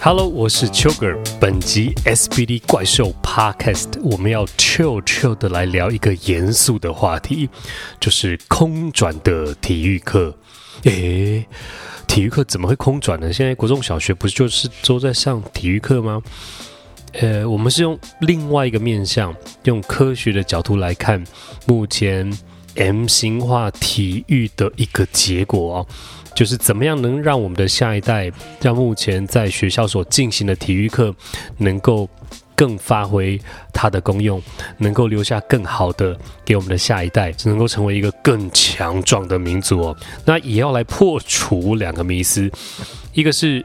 Hello，我是邱个。本集 SBD 怪兽 Podcast，我们要 chill chill 的来聊一个严肃的话题，就是空转的体育课。诶，体育课怎么会空转呢？现在国中小学不是就是都在上体育课吗？呃，我们是用另外一个面向，用科学的角度来看目前 M 型化体育的一个结果哦。就是怎么样能让我们的下一代，让目前在学校所进行的体育课，能够更发挥它的功用，能够留下更好的给我们的下一代，能够成为一个更强壮的民族哦。那也要来破除两个迷思，一个是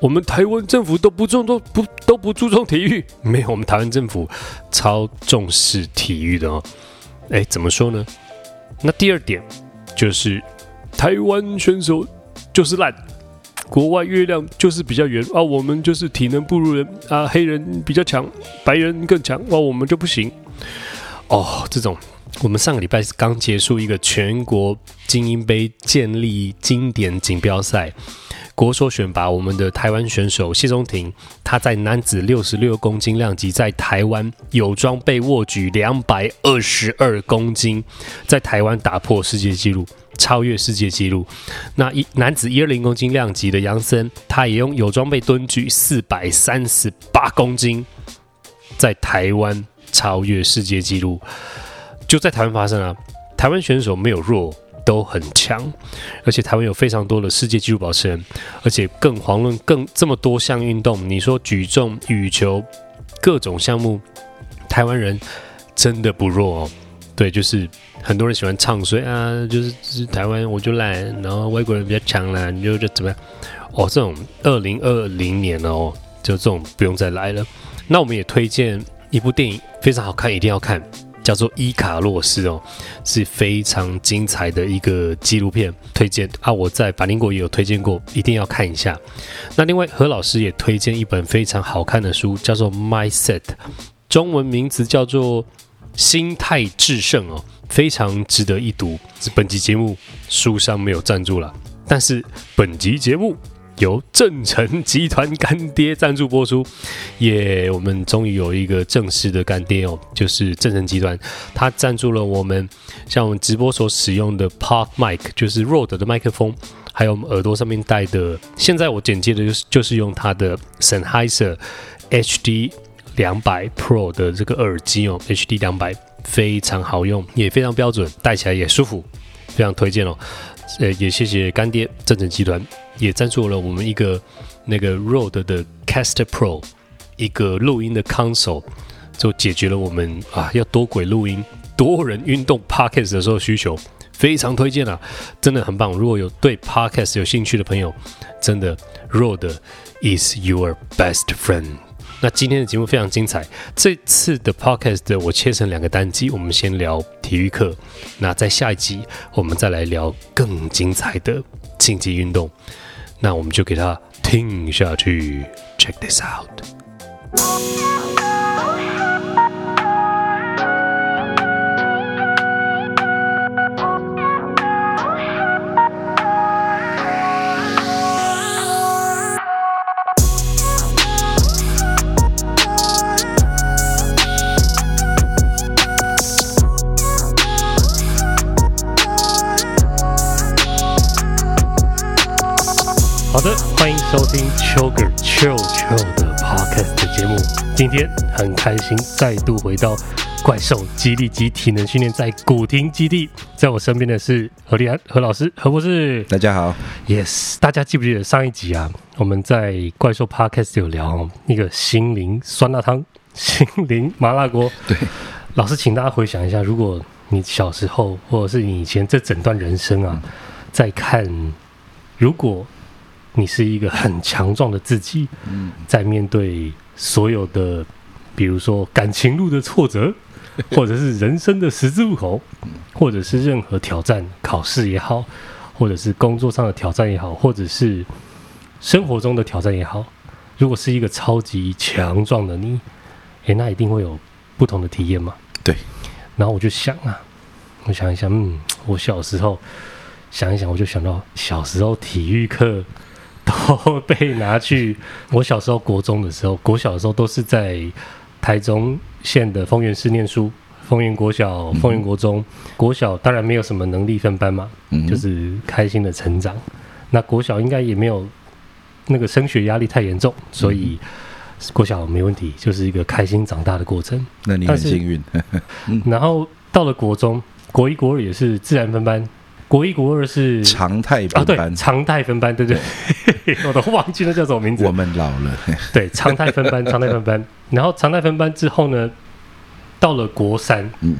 我们台湾政府都不重都不都不注重体育，没有，我们台湾政府超重视体育的哦。哎，怎么说呢？那第二点就是。台湾选手就是烂，国外月亮就是比较圆啊，我们就是体能不如人啊，黑人比较强，白人更强，哇，我们就不行哦。这种，我们上个礼拜刚结束一个全国精英杯建立经典锦标赛，国手选拔我们的台湾选手谢宗廷，他在男子六十六公斤量级在台湾有装备握举两百二十二公斤，在台湾打破世界纪录。超越世界纪录。那一男子一二零公斤量级的杨森，他也用有装备蹲举四百三十八公斤，在台湾超越世界纪录。就在台湾发生啊！台湾选手没有弱，都很强，而且台湾有非常多的世界纪录保持人，而且更遑论更这么多项运动，你说举重、羽球，各种项目，台湾人真的不弱哦。对，就是很多人喜欢唱衰啊，就是是台湾我就烂，然后外国人比较强啦，你就就怎么样？哦，这种二零二零年哦，就这种不用再来了。那我们也推荐一部电影，非常好看，一定要看，叫做《伊卡洛斯》哦，是非常精彩的一个纪录片，推荐啊！我在百灵果也有推荐过，一定要看一下。那另外何老师也推荐一本非常好看的书，叫做《Mindset》，中文名字叫做。心态致胜哦，非常值得一读。本集节目书商没有赞助了，但是本集节目由正成集团干爹赞助播出。耶，我们终于有一个正式的干爹哦，就是正成集团，他赞助了我们，像我们直播所使用的 Park Mic，就是 Rode 的麦克风，还有我们耳朵上面戴的。现在我简介的就是就是用它的 Sennheiser HD。两百 Pro 的这个耳机哦，HD 两百非常好用，也非常标准，戴起来也舒服，非常推荐哦。呃，也谢谢干爹正成集团也赞助了我们一个那个 Rode 的 Caster Pro 一个录音的 console，就解决了我们啊要多轨录音、多人运动 Podcast 的时候需求，非常推荐啊，真的很棒。如果有对 Podcast 有兴趣的朋友，真的 Rode is your best friend。那今天的节目非常精彩。这次的 podcast 我切成两个单集，我们先聊体育课。那在下一集，我们再来聊更精彩的竞技运动。那我们就给它听下去。Check this out。今天很开心再度回到怪兽激励及体能训练在古亭基地，在我身边的是何立安何老师何博士。大家好，Yes，大家记不记得上一集啊？我们在怪兽 Podcast 有聊那个心灵酸辣汤、心灵麻辣锅。对，老师，请大家回想一下，如果你小时候或者是你以前这整段人生啊，在看如果。你是一个很强壮的自己，在面对所有的，比如说感情路的挫折，或者是人生的十字路口，或者是任何挑战，考试也好，或者是工作上的挑战也好，或者是生活中的挑战也好，如果是一个超级强壮的你，诶，那一定会有不同的体验嘛？对。然后我就想啊，我想一想，嗯，我小时候想一想，我就想到小时候体育课。都被拿去。我小时候国中的时候，国小的时候都是在台中县的丰原市念书，丰原国小、丰原国中。国小当然没有什么能力分班嘛，就是开心的成长。那国小应该也没有那个升学压力太严重，所以国小没问题，就是一个开心长大的过程。那你很幸运。然后到了国中，国一、国二也是自然分班。国一、国二是常态分班，啊、对，常态分班，对对，对，我都忘记了叫什么名字。我们老了，对，常态分班，常态分班。然后常态分班之后呢，到了国三，嗯，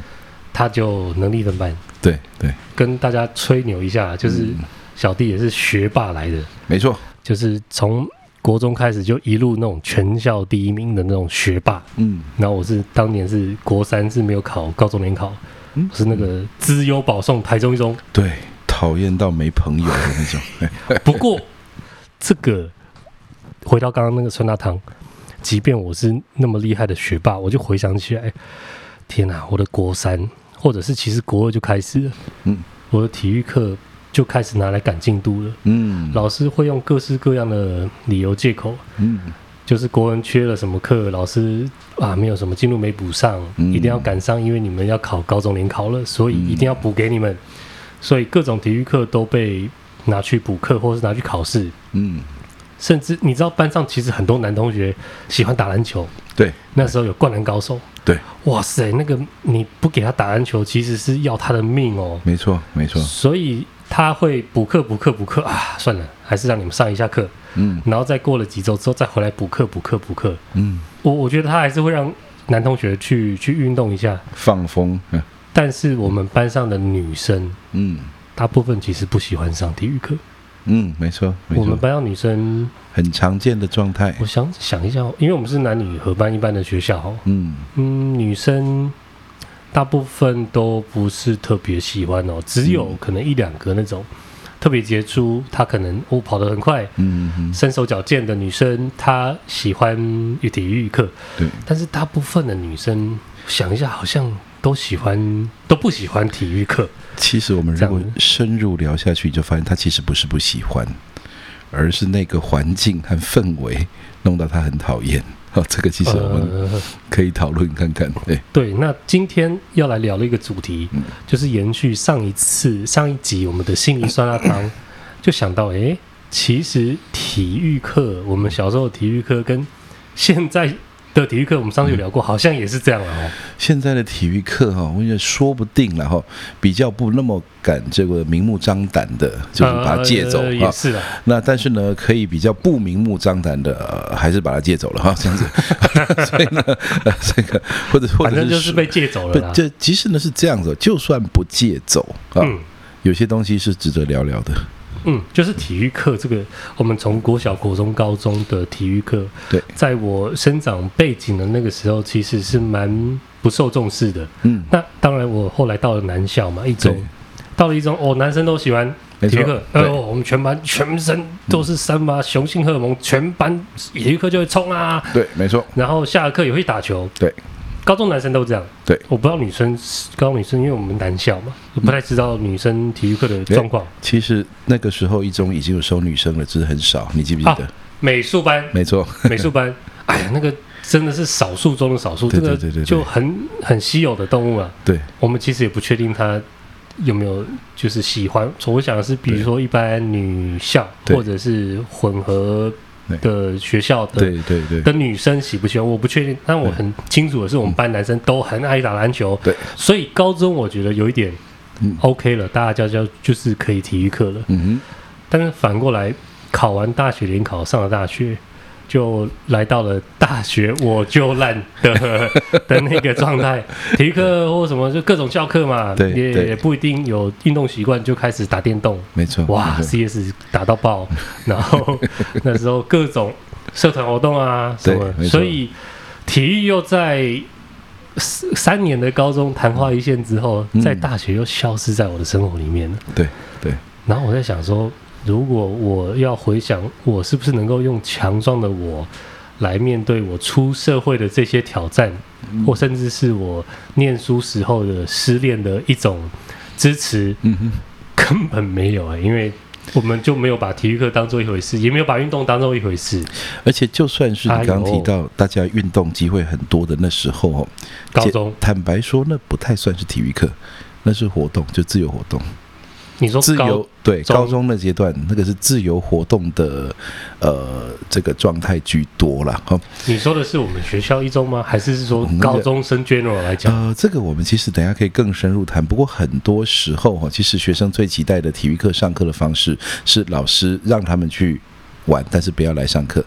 他就能力分班。对对，跟大家吹牛一下，就是小弟也是学霸来的，没错，就是从国中开始就一路那种全校第一名的那种学霸。嗯，然后我是当年是国三是没有考高中联考。是那个资优保送台中一中，对，讨厌到没朋友的那种。不过，这个回到刚刚那个酸辣汤，即便我是那么厉害的学霸，我就回想起来，天哪，我的国三或者是其实国二就开始了，嗯，我的体育课就开始拿来赶进度了，嗯，老师会用各式各样的理由借口，嗯。就是国文缺了什么课，老师啊没有什么进度没补上，嗯、一定要赶上，因为你们要考高中联考了，所以一定要补给你们，嗯、所以各种体育课都被拿去补课，或是拿去考试。嗯，甚至你知道班上其实很多男同学喜欢打篮球，对，那时候有灌篮高手，对，哇塞，那个你不给他打篮球，其实是要他的命哦。没错，没错。所以他会补课补课补课啊，算了，还是让你们上一下课。嗯，然后再过了几周之后，再回来补课补课补课。嗯，我我觉得他还是会让男同学去去运动一下，放风。嗯，但是我们班上的女生，嗯，大部分其实不喜欢上体育课。嗯，没错，没错。我们班上女生很常见的状态。我想想一下，因为我们是男女合班一般的学校，嗯嗯，女生大部分都不是特别喜欢哦，只有可能一两个那种。特别杰出，她可能哦跑得很快，嗯嗯，身手矫健的女生，她喜欢体育课，对。但是大部分的女生，想一下，好像都喜欢，都不喜欢体育课。其实我们如果深入聊下去，就发现她其实不是不喜欢，而是那个环境和氛围弄到她很讨厌。哦，这个其实我们可以讨论看看。对对，那今天要来聊的一个主题，嗯、就是延续上一次上一集我们的心灵酸辣汤，就想到，哎，其实体育课，我们小时候体育课跟现在。的体育课，我们上次有聊过，嗯、好像也是这样了哦。现在的体育课哈，我觉得说不定了哈，比较不那么敢这个明目张胆的，就是把它借走哈。也是的。那但是呢，可以比较不明目张胆的、呃，还是把它借走了哈，这样子。所以呢，这个或者或者是反正就是被借走了。这其实呢是这样子，就算不借走啊，嗯、有些东西是值得聊聊的。嗯，就是体育课这个，我们从国小、国中、高中的体育课，对，在我生长背景的那个时候，其实是蛮不受重视的。嗯，那当然，我后来到了男校嘛，一中，到了一中，哦，男生都喜欢体育课，呃，我们全班全身都是散发雄性荷尔蒙，全班体育课就会冲啊，对，没错，然后下课也会打球，对。高中男生都这样，对，我不知道女生，高中女生，因为我们男校嘛，我不太知道女生体育课的状况。其实那个时候一中已经有收女生了，只是很少，你记不记得？啊、美术班，没错，美术班，哎呀，那个真的是少数中的少数，这个就很很稀有的动物啊。对，我们其实也不确定他有没有就是喜欢。我想的是，比如说一般女校或者是混合。的学校的对对对的女生喜不喜欢？我不确定，但我很清楚的是，我们班男生都很爱打篮球。对，所以高中我觉得有一点 OK 了，大家就就是可以体育课了。嗯哼，但是反过来考完大学联考上了大学。就来到了大学，我就烂的 的那个状态。体育课或什么，就各种教课嘛，对也也不一定有运动习惯，就开始打电动。没错，哇，CS 打到爆。然后那时候各种社团活动啊什么，所以体育又在三年的高中昙花一现之后，在大学又消失在我的生活里面了。对对。然后我在想说。如果我要回想，我是不是能够用强壮的我来面对我出社会的这些挑战，嗯、或甚至是我念书时候的失恋的一种支持？嗯哼，根本没有啊、欸，因为我们就没有把体育课当做一回事，也没有把运动当做一回事。而且，就算是你刚刚提到大家运动机会很多的那时候哦，高中坦白说，那不太算是体育课，那是活动，就自由活动。你说自由对高中的阶段，那个是自由活动的，呃，这个状态居多了哈。你说的是我们学校一中吗？还是是说高中生 general 来讲？呃，这个我们其实等下可以更深入谈。不过很多时候哈，其实学生最期待的体育课上课的方式是老师让他们去玩，但是不要来上课。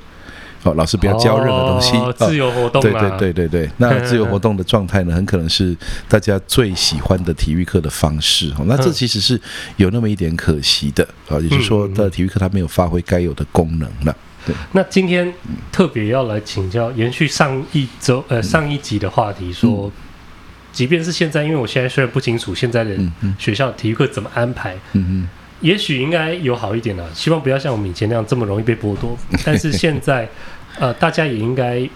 哦，老师不要教任何东西，哦、自由活动、啊。对对对对对，那 自由活动的状态呢，很可能是大家最喜欢的体育课的方式。哦，那这其实是有那么一点可惜的啊，也就是说，的体育课它没有发挥该有的功能了。对。那今天特别要来请教，延续上一周呃上一集的话题，说，嗯、即便是现在，因为我现在虽然不清楚现在的学校体育课怎么安排，嗯嗯。也许应该有好一点了，希望不要像我们以前那样这么容易被剥夺。但是现在，呃，大家也应该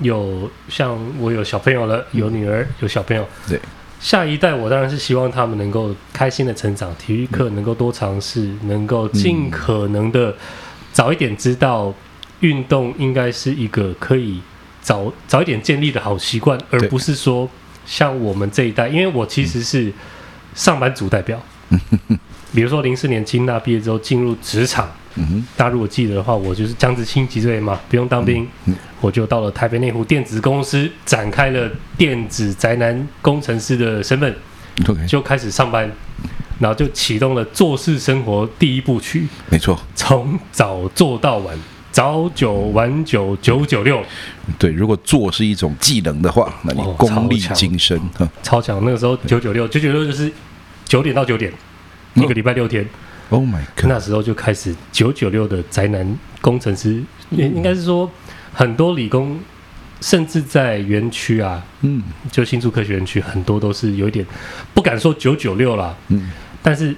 有像我有小朋友了，有女儿，有小朋友。对，下一代我当然是希望他们能够开心的成长，体育课能够多尝试，能够尽可能的早一点知道运动应该是一个可以早早一点建立的好习惯，而不是说像我们这一代，因为我其实是上班族代表。比如说零四年清大毕业之后进入职场，大家如果记得的话，我就是江直清几岁嘛，不用当兵，嗯，我就到了台北内湖电子公司，展开了电子宅男工程师的身份就开始上班，然后就启动了做事生活第一部曲，没错，从早做到晚，早九晚九九九六，对，如果做是一种技能的话，那你功力精深，哦，超强，那个时候九九六九九六就是九点到九点。一个礼拜六天，Oh my God！那时候就开始九九六的宅男工程师，应应该是说很多理工，甚至在园区啊，嗯，就新竹科学园区，很多都是有一点不敢说九九六啦，嗯，但是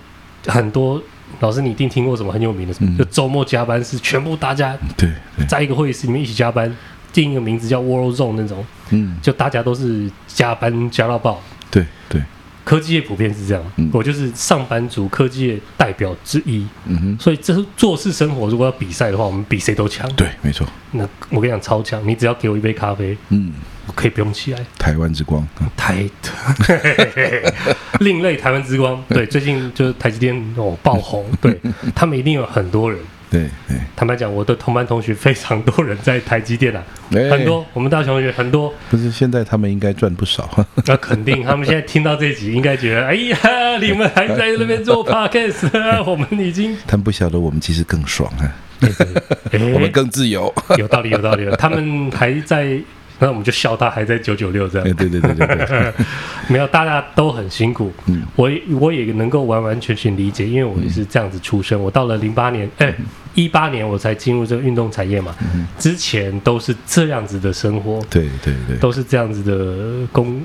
很多老师你一定听过什么很有名的什么，就周末加班是全部大家对在一个会议室里面一起加班，定一个名字叫 World Zone 那种，嗯，就大家都是加班加到爆，对对。科技业普遍是这样，嗯，我就是上班族，科技业代表之一。嗯哼，所以这是做事生活，如果要比赛的话，我们比谁都强。对，没错。那我跟你讲，超强！你只要给我一杯咖啡，嗯，我可以不用起来。台湾之光，台，另类台湾之光。对，最近就是台积电哦爆红，对他们一定有很多人。对对，坦白讲，我的同班同学非常多人在台积电啊，欸、很多。我们大学同学很多。不是，现在他们应该赚不少。那 肯定，他们现在听到这集，应该觉得，哎呀，你们还在那边做 podcast，我们已经。他们不晓得，我们其实更爽啊，欸、我们更自由。有道理，有道理。他们还在。那我们就笑他还在九九六这样。对对对对对，没有，大家都很辛苦。嗯，我我也能够完完全全理解，因为我也是这样子出生。我到了零八年，哎，一八年我才进入这个运动产业嘛。之前都是这样子的生活。对对对，都是这样子的工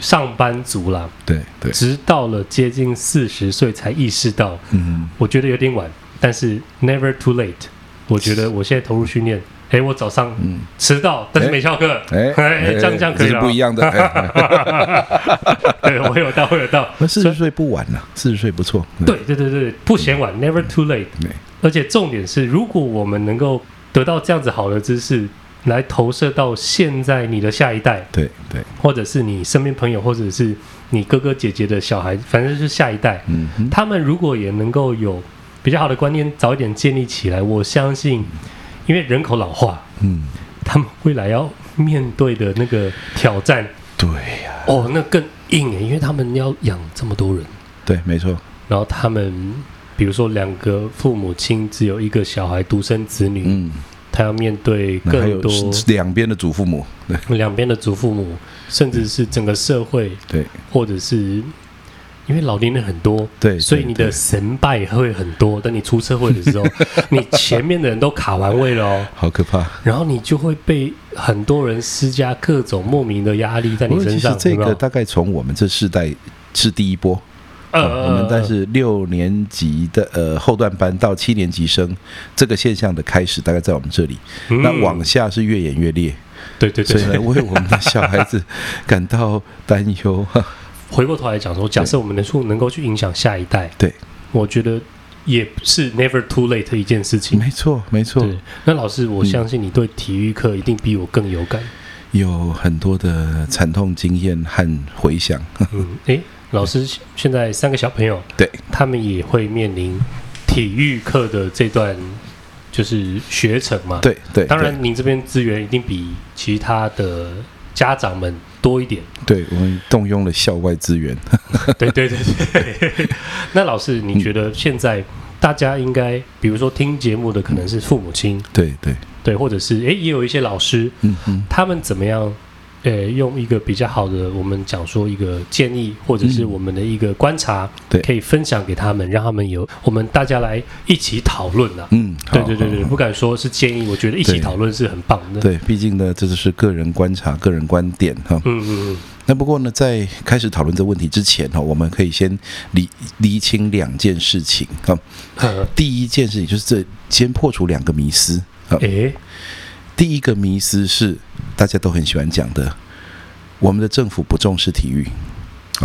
上班族啦。对对，直到了接近四十岁才意识到，嗯，我觉得有点晚，但是 never too late。我觉得我现在投入训练。哎，我早上迟到，但是没翘课。哎，这样这样可以了。不一样的。对，我有到，我有到。那四十岁不晚了，四十岁不错。对对对对，不嫌晚，never too late。而且重点是，如果我们能够得到这样子好的知识，来投射到现在你的下一代，对对，或者是你身边朋友，或者是你哥哥姐姐的小孩，反正就是下一代。嗯，他们如果也能够有比较好的观念，早一点建立起来，我相信。因为人口老化，嗯，他们未来要面对的那个挑战，对呀、啊，哦，那更硬诶，因为他们要养这么多人，对，没错。然后他们，比如说两个父母亲只有一个小孩，独生子女，嗯，他要面对更多两边的祖父母，对，两边的祖父母，甚至是整个社会，对，或者是。因为老年人很多，对，所以你的神拜会很多。等你出社会的时候，你前面的人都卡完位了哦，好可怕。然后你就会被很多人施加各种莫名的压力在你身上。这个大概从我们这世代是第一波，呃，我们但是六年级的呃后段班到七年级生这个现象的开始，大概在我们这里。那往下是越演越烈，对对对，所以呢，为我们的小孩子感到担忧。回过头来讲说，假设我们能够能够去影响下一代，对，我觉得也是 never too late 的一件事情。没错，没错。那老师，我相信你对体育课一定比我更有感，嗯、有很多的惨痛经验和回想。嗯，诶，老师现在三个小朋友，对，他们也会面临体育课的这段就是学程嘛？对对。当然，您这边资源一定比其他的家长们多一点，对，我们动用了校外资源。对对对对。那老师，你觉得现在大家应该，比如说听节目的可能是父母亲，对对对，或者是诶，也有一些老师，嗯嗯，他们怎么样？呃，用一个比较好的，我们讲说一个建议，或者是我们的一个观察，对、嗯，可以分享给他们，让他们有我们大家来一起讨论呐。嗯，对对对对，不敢说是建议，我觉得一起讨论是很棒的。对，毕竟呢，这就是个人观察、个人观点哈。嗯嗯嗯。那不过呢，在开始讨论这个问题之前哈，我们可以先理厘清两件事情哈。第一件事情就是这先破除两个迷思啊。诶。第一个迷思是大家都很喜欢讲的，我们的政府不重视体育。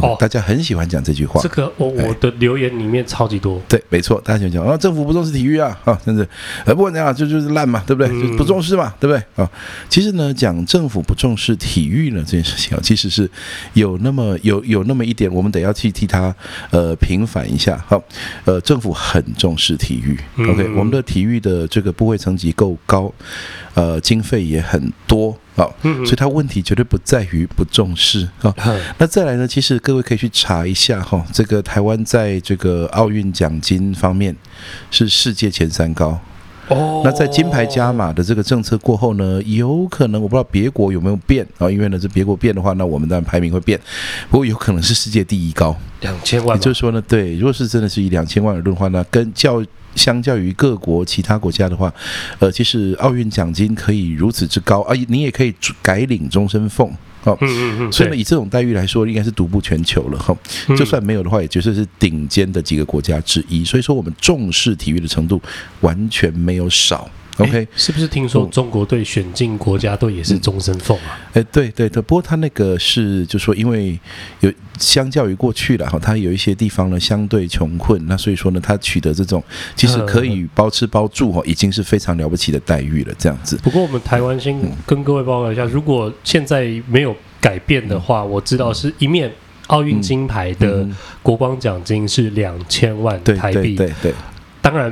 哦，大家很喜欢讲这句话。这个我我的留言里面超级多。对，没错，大家喜欢讲啊，政府不重视体育啊，啊，甚至呃，不管怎样，就就是烂嘛，对不对？嗯、就不重视嘛，对不对？啊，其实呢，讲政府不重视体育呢这件事情啊，其实是有那么有有那么一点，我们得要去替他呃平反一下。好，呃，政府很重视体育。OK，嗯、我们的体育的这个部会层级够高，呃，经费也很多。好，所以他问题绝对不在于不重视啊。那再来呢？其实各位可以去查一下哈，这个台湾在这个奥运奖金方面是世界前三高。哦。那在金牌加码的这个政策过后呢，有可能我不知道别国有没有变啊？因为呢，这别国变的话，那我们当然排名会变。不过有可能是世界第一高，两千万。也就是说呢，对，如果是真的是以两千万而论的话呢，跟教相较于各国其他国家的话，呃，其实奥运奖金可以如此之高啊，你也可以改领终身俸哦。嗯嗯嗯。所以呢，以这种待遇来说，应该是独步全球了哈。就算没有的话，也绝对是顶尖的几个国家之一。所以说，我们重视体育的程度完全没有少。OK，是不是听说中国队选进国家队也是终身俸啊？哎，对对对，不过他那个是，就说因为有相较于过去了哈，他有一些地方呢相对穷困，那所以说呢，他取得这种其实可以包吃包住哈，已经是非常了不起的待遇了。这样子。不过我们台湾先跟各位报告一下，如果现在没有改变的话，我知道是一面奥运金牌的国光奖金是两千万台币。对对，当然。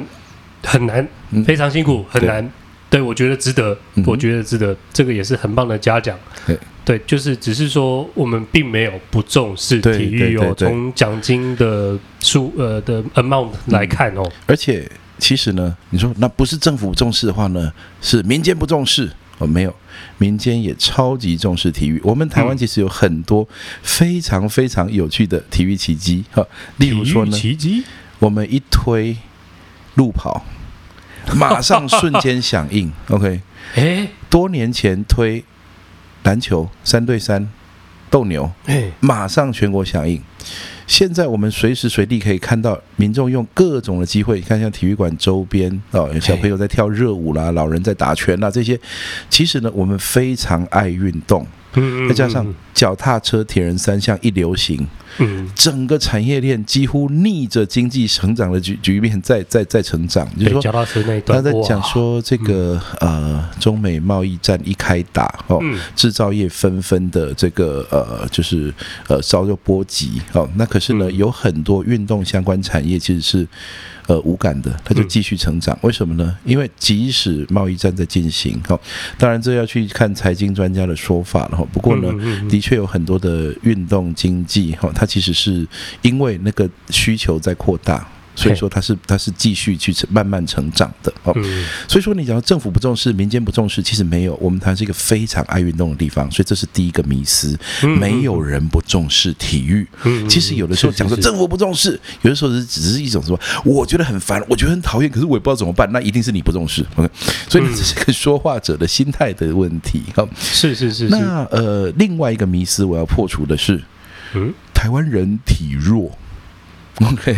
很难，非常辛苦，嗯、很难。对，我觉得值得，嗯、我觉得值得。这个也是很棒的嘉奖。对，对，就是只是说，我们并没有不重视体育哦。从奖金的数呃的 amount 来看哦、嗯，而且其实呢，你说那不是政府重视的话呢，是民间不重视哦？没有，民间也超级重视体育。我们台湾其实有很多非常非常有趣的体育奇迹哈，例如说呢，奇迹，我们一推路跑。马上瞬间响应，OK？哎，多年前推篮球三对三斗牛，哎，马上全国响应。现在我们随时随地可以看到民众用各种的机会，看像体育馆周边哦，有小朋友在跳热舞啦，老人在打拳啦，这些其实呢，我们非常爱运动。再加上脚踏车、铁人三项一流行，嗯整个产业链几乎逆着经济成长的局局面在在在成长。就是说，他在讲说这个呃，中美贸易战一开打哦，制造业纷纷的这个呃，就是呃遭受波及哦。那可是呢，有很多运动相关产业其实是。呃，无感的，它就继续成长。为什么呢？因为即使贸易战在进行，哈，当然这要去看财经专家的说法了哈。不过呢，的却有很多的运动经济，哈，它其实是因为那个需求在扩大。所以说它是它是继续去慢慢成长的哦，所以说你讲政府不重视，民间不重视，其实没有，我们台湾是一个非常爱运动的地方，所以这是第一个迷思，没有人不重视体育。其实有的时候讲说政府不重视，有的时候是只是一种说我觉得很烦，我觉得很讨厌，可是我也不知道怎么办，那一定是你不重视，OK？所以这是个说话者的心态的问题。好，是是是。那呃，另外一个迷思我要破除的是，嗯，台湾人体弱。OK，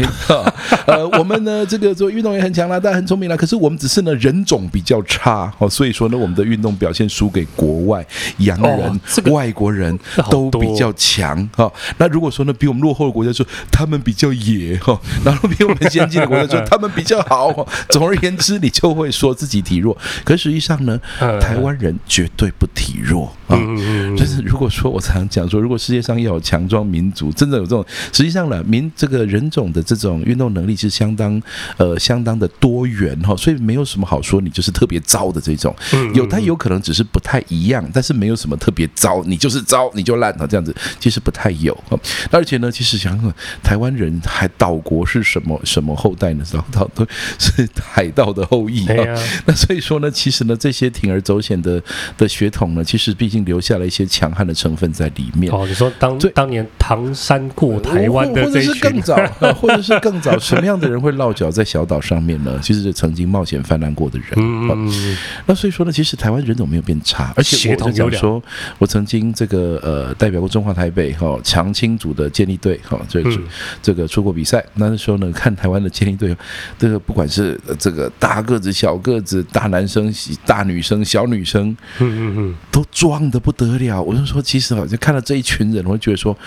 呃，我们呢，这个做运动员很强啦，大家很聪明啦，可是我们只是呢人种比较差哦，所以说呢，我们的运动表现输给国外洋人、哦这个、外国人都比较强哈。那如果说呢，比我们落后的国家说他们比较野哈，然后比我们先进的国家说他们比较好。总而言之，你就会说自己体弱。可是实际上呢，台湾人绝对不体弱啊。就是如果说我常常讲说，如果世界上要有强壮民族，真的有这种，实际上呢，民这个人。种的这种运动能力是相当呃相当的多元哈，所以没有什么好说你就是特别糟的这种，有它有可能只是不太一样，但是没有什么特别糟，你就是糟你就烂了这样子，其实不太有。而且呢，其实想想台湾人还岛国是什么什么后代呢？岛岛都是海盗的后裔啊。那所以说呢，其实呢这些铤而走险的的血统呢，其实毕竟留下了一些强悍的成分在里面。哦，你说当当年唐山过台湾的这一群，或者是更早。或者是更早，什么样的人会落脚在小岛上面呢？其实是曾经冒险泛滥过的人。嗯，那所以说呢，其实台湾人种没有变差，而且我就讲说，我曾经这个呃代表过中华台北哈强青组的建立队哈，这这个出国比赛。那时候呢，看台湾的建立队，这个不管是这个大个子、小个子、大男生、大女生、小女生，嗯嗯嗯，都的不得了。我就说，其实好像看到这一群人，我就觉得说。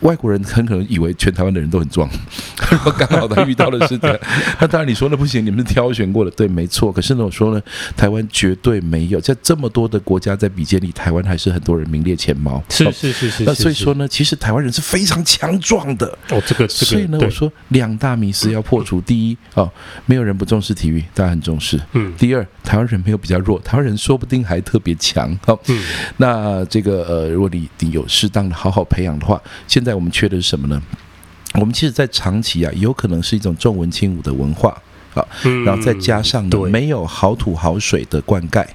外国人很可能以为全台湾的人都很壮，刚好他遇到的是这样。那当然你说那不行，你们是挑选过的，对，没错。可是呢，我说呢，台湾绝对没有，在这么多的国家在比肩里，台湾还是很多人名列前茅。是是是是。那所以说呢，其实台湾人是非常强壮的。哦，这个，这个、所以呢，我说两大迷思要破除：第一，哦，没有人不重视体育，大家很重视。嗯。第二，台湾人没有比较弱，台湾人说不定还特别强。好。嗯。那这个呃，如果你你有适当的好好培养的话，现在。在我们缺的是什么呢？我们其实，在长期啊，有可能是一种重文轻武的文化啊，然后再加上呢，没有好土好水的灌溉，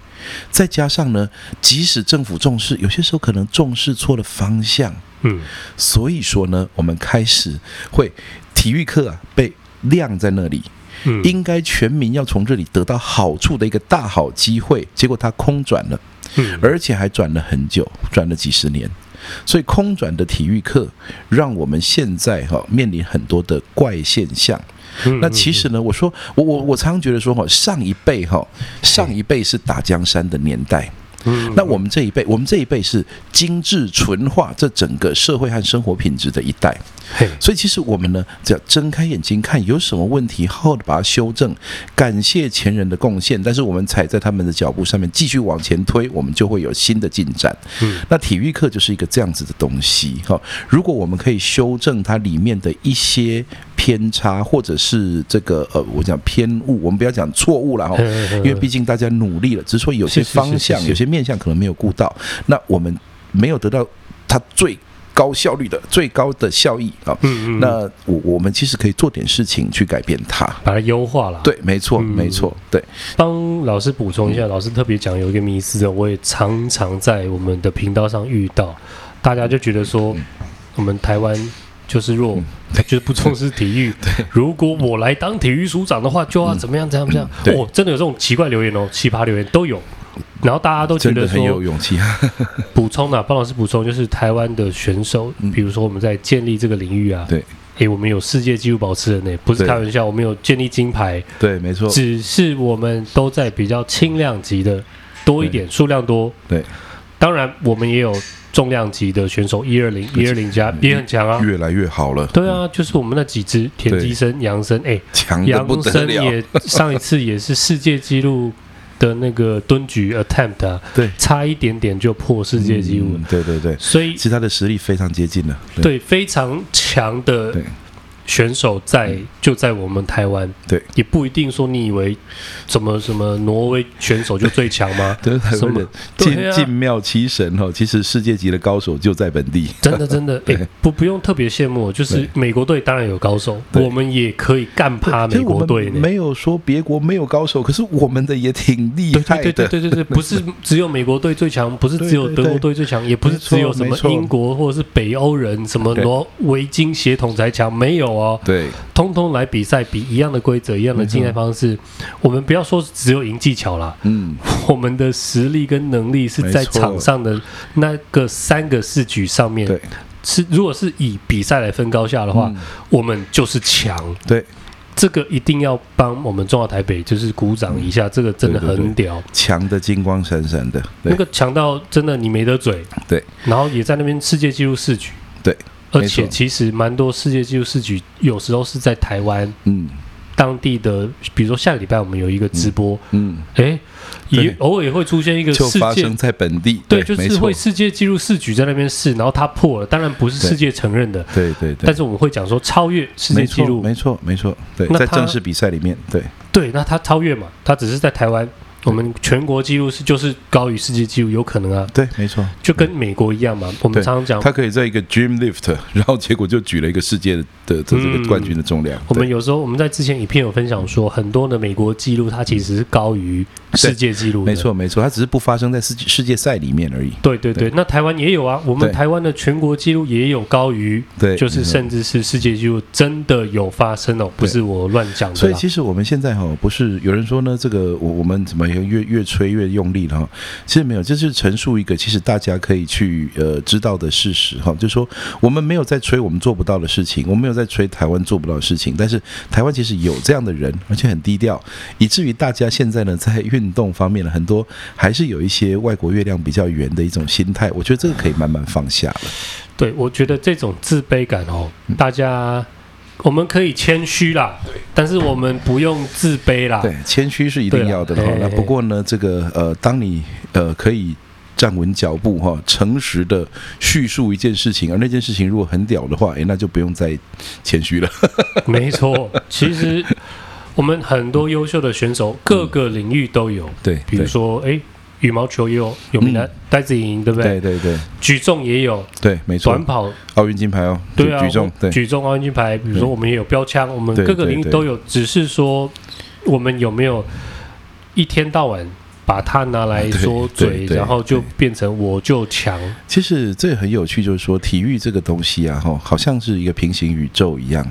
再加上呢，即使政府重视，有些时候可能重视错了方向。嗯，所以说呢，我们开始会体育课啊被晾在那里，应该全民要从这里得到好处的一个大好机会，结果它空转了，而且还转了很久，转了几十年。所以空转的体育课，让我们现在哈面临很多的怪现象。那其实呢，我说我我我常常觉得说哈，上一辈哈，上一辈是打江山的年代。嗯，那我们这一辈，我们这一辈是精致纯化这整个社会和生活品质的一代。所以其实我们呢，只要睁开眼睛看有什么问题，好好的把它修正，感谢前人的贡献。但是我们踩在他们的脚步上面继续往前推，我们就会有新的进展。嗯，那体育课就是一个这样子的东西。哈，如果我们可以修正它里面的一些偏差，或者是这个呃，我讲偏误，我们不要讲错误了哈，因为毕竟大家努力了，只是说有些方向，有些。面向可能没有顾到，那我们没有得到它最高效率的最高的效益啊。嗯嗯。那我我们其实可以做点事情去改变它，把它优化了。对，没错，没错。对，帮老师补充一下，老师特别讲有一个迷思的，我也常常在我们的频道上遇到，大家就觉得说我们台湾就是弱，就是不重视体育。如果我来当体育署长的话，就要怎么样怎么样怎么样。哦，真的有这种奇怪留言哦，奇葩留言都有。然后大家都觉得说很有勇气。补充的，帮老师补充，就是台湾的选手，比如说我们在建立这个领域啊，对，诶，我们有世界纪录保持人呢，不是开玩笑，我们有建立金牌，对，没错，只是我们都在比较轻量级的多一点，数量多，对，当然我们也有重量级的选手，一二零一二零加也很强啊，越来越好了，对啊，就是我们那几只田鸡生、杨生，哎，强的不得了，杨森也 上一次也是世界纪录。的那个蹲举 attempt 啊，对，差一点点就破世界纪录，嗯，对对对，所以其实他的实力非常接近了，对，对非常强的。对选手在就在我们台湾，对，也不一定说你以为什么什么挪威选手就最强吗？对，台湾的进进庙七神哈，其实世界级的高手就在本地。真的真的，哎，不不用特别羡慕，就是美国队当然有高手，我们也可以干趴美国队。没有说别国没有高手，可是我们的也挺厉害的。对对对对对，不是只有美国队最强，不是只有德国队最强，也不是只有什么英国或者是北欧人什么挪维京血统才强，没有。哦，对，通通来比赛，比一样的规则，一样的竞赛方式。我们不要说只有赢技巧啦，嗯，我们的实力跟能力是在场上的那个三个四局上面，对。是如果是以比赛来分高下的话，嗯、我们就是强。对，这个一定要帮我们中华台北就是鼓掌一下，嗯、这个真的很屌，强的金光闪闪的，那个强到真的你没得嘴。对，然后也在那边世界纪录四局。对，而且其实蛮多世界纪录四举有时候是在台湾。嗯。当地的，比如说下个礼拜我们有一个直播，嗯，哎、嗯，也偶尔也会出现一个世界，就发生在本地，对，就是会世界纪录四举在那边试，然后他破了，当然不是世界承认的，对对对，但是我们会讲说超越世界纪录，没错没错，对，在正式比赛里面，对。对，那他超越嘛，他只是在台湾。我们全国纪录是就是高于世界纪录，有可能啊？对，没错，就跟美国一样嘛。我们常常讲，他可以在一个 dream lift，然后结果就举了一个世界的的这个冠军的重量。我们有时候我们在之前影片有分享说，很多的美国纪录它其实是高于世界纪录。没错，没错，它只是不发生在世界世界赛里面而已。对对对，那台湾也有啊，我们台湾的全国纪录也有高于，对，就是甚至是世界纪录真的有发生哦，不是我乱讲的。所以其实我们现在哈，不是有人说呢，这个我我们怎么越越吹。越用力了哈，其实没有，这就是陈述一个其实大家可以去呃知道的事实哈，就是说我们没有在吹我们做不到的事情，我们没有在吹台湾做不到的事情，但是台湾其实有这样的人，而且很低调，以至于大家现在呢在运动方面呢很多还是有一些外国月亮比较圆的一种心态，我觉得这个可以慢慢放下了。对，我觉得这种自卑感哦，大家。我们可以谦虚啦，对，但是我们不用自卑啦。对，谦虚是一定要的哈。那不过呢，这个呃，当你呃可以站稳脚步哈，诚实的叙述一件事情，而那件事情如果很屌的话，诶，那就不用再谦虚了。没错，其实我们很多优秀的选手，各个领域都有。嗯、对，比如说哎。羽毛球也有有名的戴子颖，对不对？对对对。举重也有，对，没错。短跑奥运金牌哦，对啊，举重，对，举重奥运金牌。比如说，我们也有标枪，我们各个领域都有，只是说我们有没有一天到晚把它拿来说嘴，然后就变成我就强。其实这很有趣，就是说体育这个东西啊，哈，好像是一个平行宇宙一样。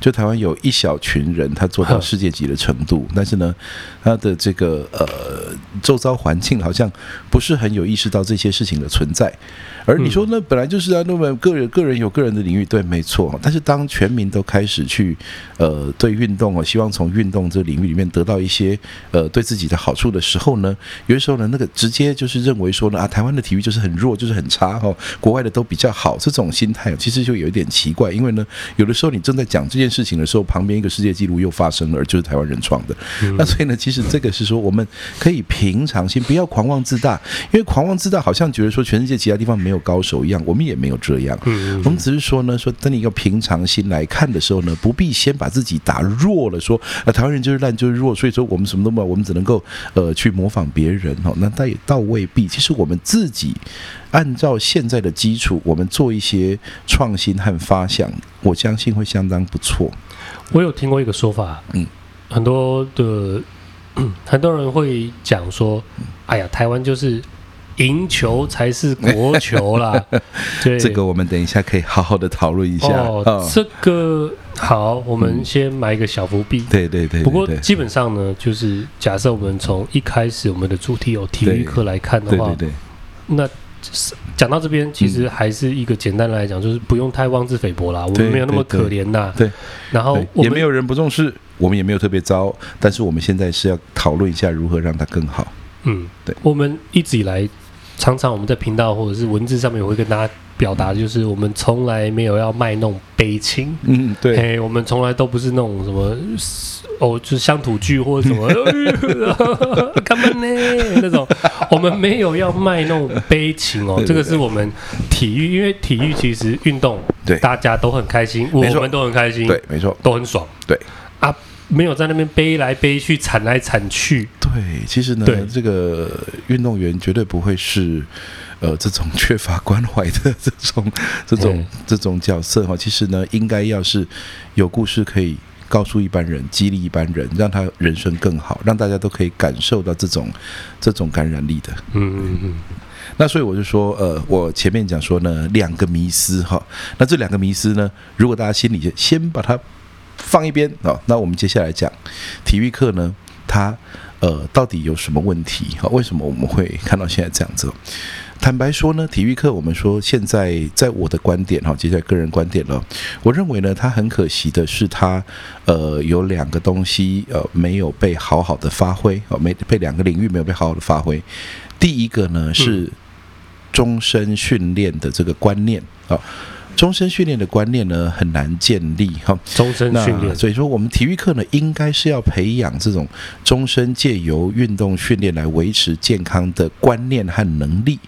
就台湾有一小群人，他做到世界级的程度，但是呢，他的这个呃周遭环境好像不是很有意识到这些事情的存在。而你说那，本来就是啊，那么个人个人有个人的领域，对，没错。但是当全民都开始去呃对运动哦，希望从运动这领域里面得到一些呃对自己的好处的时候呢，有的时候呢，那个直接就是认为说呢啊，台湾的体育就是很弱，就是很差哈，国外的都比较好，这种心态其实就有一点奇怪，因为呢，有的时候你正在讲这件。事情的时候，旁边一个世界纪录又发生了，而就是台湾人创的。那所以呢，其实这个是说，我们可以平常心，不要狂妄自大，因为狂妄自大好像觉得说全世界其他地方没有高手一样，我们也没有这样。我们只是说呢，说等你一个平常心来看的时候呢，不必先把自己打弱了，说啊，台湾人就是烂，就是弱，所以说我们什么都没有，我们只能够呃去模仿别人哦。那倒也倒未必，其实我们自己。按照现在的基础，我们做一些创新和发想，我相信会相当不错。我有听过一个说法，嗯，很多的 很多人会讲说，哎呀，台湾就是赢球才是国球啦。对，这个我们等一下可以好好的讨论一下。哦，哦这个好，我们先埋一个小伏笔。对对对，对。不过基本上呢，就是假设我们从一开始我们的主题有体育课来看的话，对对对，那。讲到这边，其实还是一个简单来讲，就是不用太妄自菲薄啦。我们没有那么可怜呐。对。然后也没有人不重视，我们也没有特别糟，但是我们现在是要讨论一下如何让它更好。嗯，对。我们一直以来，常常我们在频道或者是文字上面，也会跟大家表达，就是我们从来没有要卖弄悲情。嗯，对。我们从来都不是那种什么。哦，就是乡土剧或者什么，干嘛呢？那种我们没有要卖那种悲情哦，这个是我们体育，因为体育其实运动，对，大家都很开心，我们都很开心，对，没错，都很爽，对啊，没有在那边背来背去，铲来铲去。对，其实呢，这个运动员绝对不会是呃这种缺乏关怀的这种这种这种角色哈。其实呢，应该要是有故事可以。告诉一般人，激励一般人，让他人生更好，让大家都可以感受到这种这种感染力的。嗯嗯嗯。那所以我就说，呃，我前面讲说呢，两个迷思哈。那这两个迷思呢，如果大家心里就先把它放一边啊，那我们接下来讲体育课呢，它呃到底有什么问题？哈，为什么我们会看到现在这样子？坦白说呢，体育课我们说现在在我的观点哈，接下来个人观点了，我认为呢，它很可惜的是它呃有两个东西呃没有被好好的发挥哦，没被两个领域没有被好好的发挥。第一个呢是终身训练的这个观念啊。终身训练的观念呢，很难建立哈。终身训练，所以说我们体育课呢，应该是要培养这种终身借由运动训练来维持健康的观念和能力。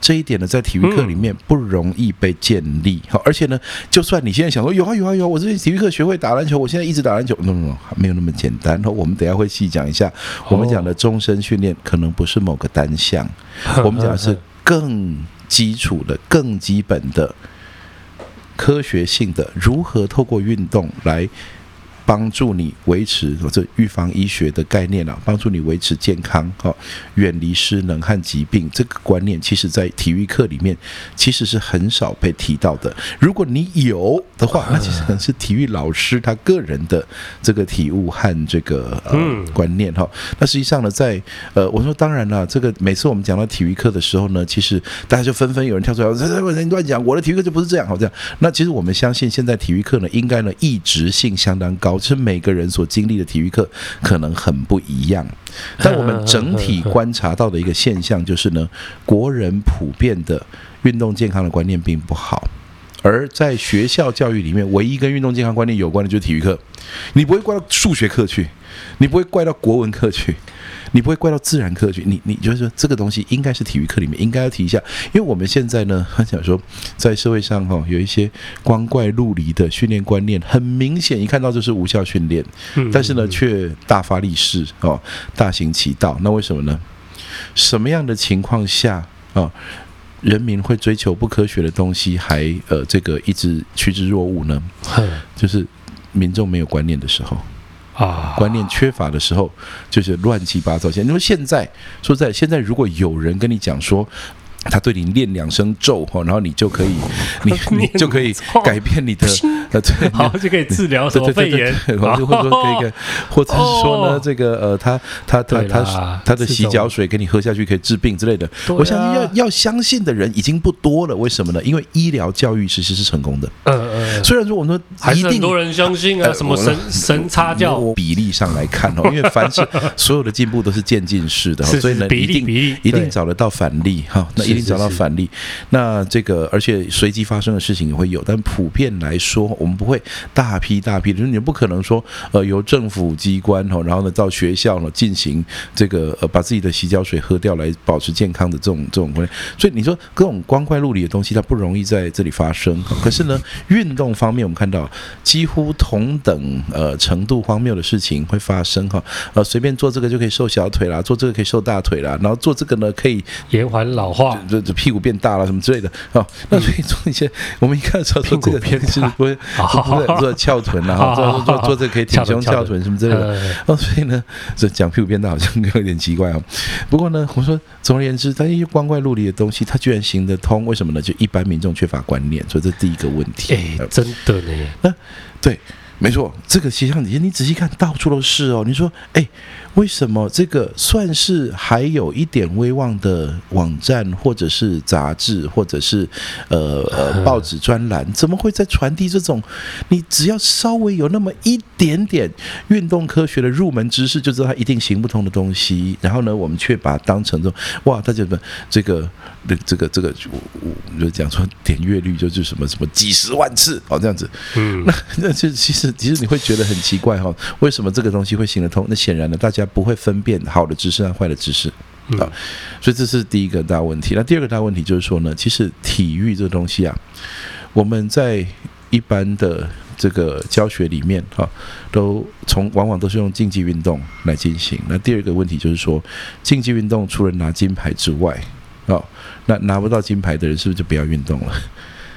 这一点呢，在体育课里面不容易被建立。好，而且呢，就算你现在想说有啊有啊有啊，我这体育课学会打篮球，我现在一直打篮球，no no no，没有那么简单。我们等下会细讲一下，我们讲的终身训练可能不是某个单项，我们讲的是更基础的、更基本的。科学性的如何透过运动来帮助你维持，或者预防医学的概念啊，帮助你维持健康，哈，远离失能和疾病，这个观念其实在体育课里面其实是很少被提到的。如果你有的话，那其实可能是体育老师他个人的这个体悟和这个呃观念哈。那实际上呢，在呃，我说当然了，这个每次我们讲到体育课的时候呢，其实大家就纷纷有人跳出来，这这人乱讲，我的体育课就不是这样，好这样。那其实我们相信，现在体育课呢，应该呢，异质性相当高。其实每个人所经历的体育课可能很不一样，但我们 整体观察到的一个现象就是呢，国人普遍的运动健康的观念并不好，而在学校教育里面，唯一跟运动健康观念有关的就是体育课，你不会怪到数学课去，你不会怪到国文课去。你不会怪到自然课去，你你就是说这个东西应该是体育课里面应该要提一下，因为我们现在呢，想说在社会上哈有一些光怪陆离的训练观念，很明显一看到就是无效训练，但是呢却大发利市哦，大行其道。那为什么呢？什么样的情况下啊，人民会追求不科学的东西，还呃这个一直趋之若鹜呢？就是民众没有观念的时候。啊，观念缺乏的时候，就是乱七八糟。现，你说现在说在现在，如果有人跟你讲说，他对你念两声咒哈，然后你就可以，你 你就可以改变你的呃，对，好就可以治疗什么肺炎，或者 说可以，或者是说呢，这个呃，他他他他他的洗脚水给你喝下去可以治病之类的。我相信要要相信的人已经不多了，为什么呢？因为医疗教育其实是成功的。嗯嗯。虽然说我们说一定很多人相信啊，什么神神差教比例上来看哦，因为凡是所有的进步都是渐进式的，所以呢，一定一定找得到反例哈。那。一定找到反例，那这个而且随机发生的事情也会有，但普遍来说，我们不会大批大批的，就是你不可能说，呃，由政府机关哈，然后呢到学校呢进行这个呃把自己的洗脚水喝掉来保持健康的这种这种观念，所以你说各种光怪陆离的东西，它不容易在这里发生。可是呢，运动方面我们看到几乎同等呃程度荒谬的事情会发生哈，呃，随便做这个就可以瘦小腿啦，做这个可以瘦大腿啦，然后做这个呢可以延缓老化。这这屁股变大了什么之类的哦，那所以做一些，我们一看说说这个其实不会 做翘臀啊，做做做这个可以挺胸翘臀什么之类的哦，所以呢，这讲屁股变大好像有点奇怪哦。不过呢，我说总而言之，它一些光怪陆离的东西，它居然行得通，为什么呢？就一般民众缺乏观念，所以这是第一个问题。哎，真的呢？那对。没错，这个其实你你仔细看到处都是哦。你说，哎，为什么这个算是还有一点威望的网站，或者是杂志，或者是呃呃 报纸专栏，怎么会在传递这种你只要稍微有那么一点点运动科学的入门知识，就知道它一定行不通的东西？然后呢，我们却把它当成这种哇，他觉得这个。这个这个我我就讲说点阅率就是什么什么几十万次哦这样子，嗯，那那就其实其实你会觉得很奇怪哈，为什么这个东西会行得通？那显然呢，大家不会分辨好的知识和坏的知识啊，所以这是第一个大问题。那第二个大问题就是说呢，其实体育这个东西啊，我们在一般的这个教学里面哈，都从往往都是用竞技运动来进行。那第二个问题就是说，竞技运动除了拿金牌之外，啊。那拿不到金牌的人是不是就不要运动了？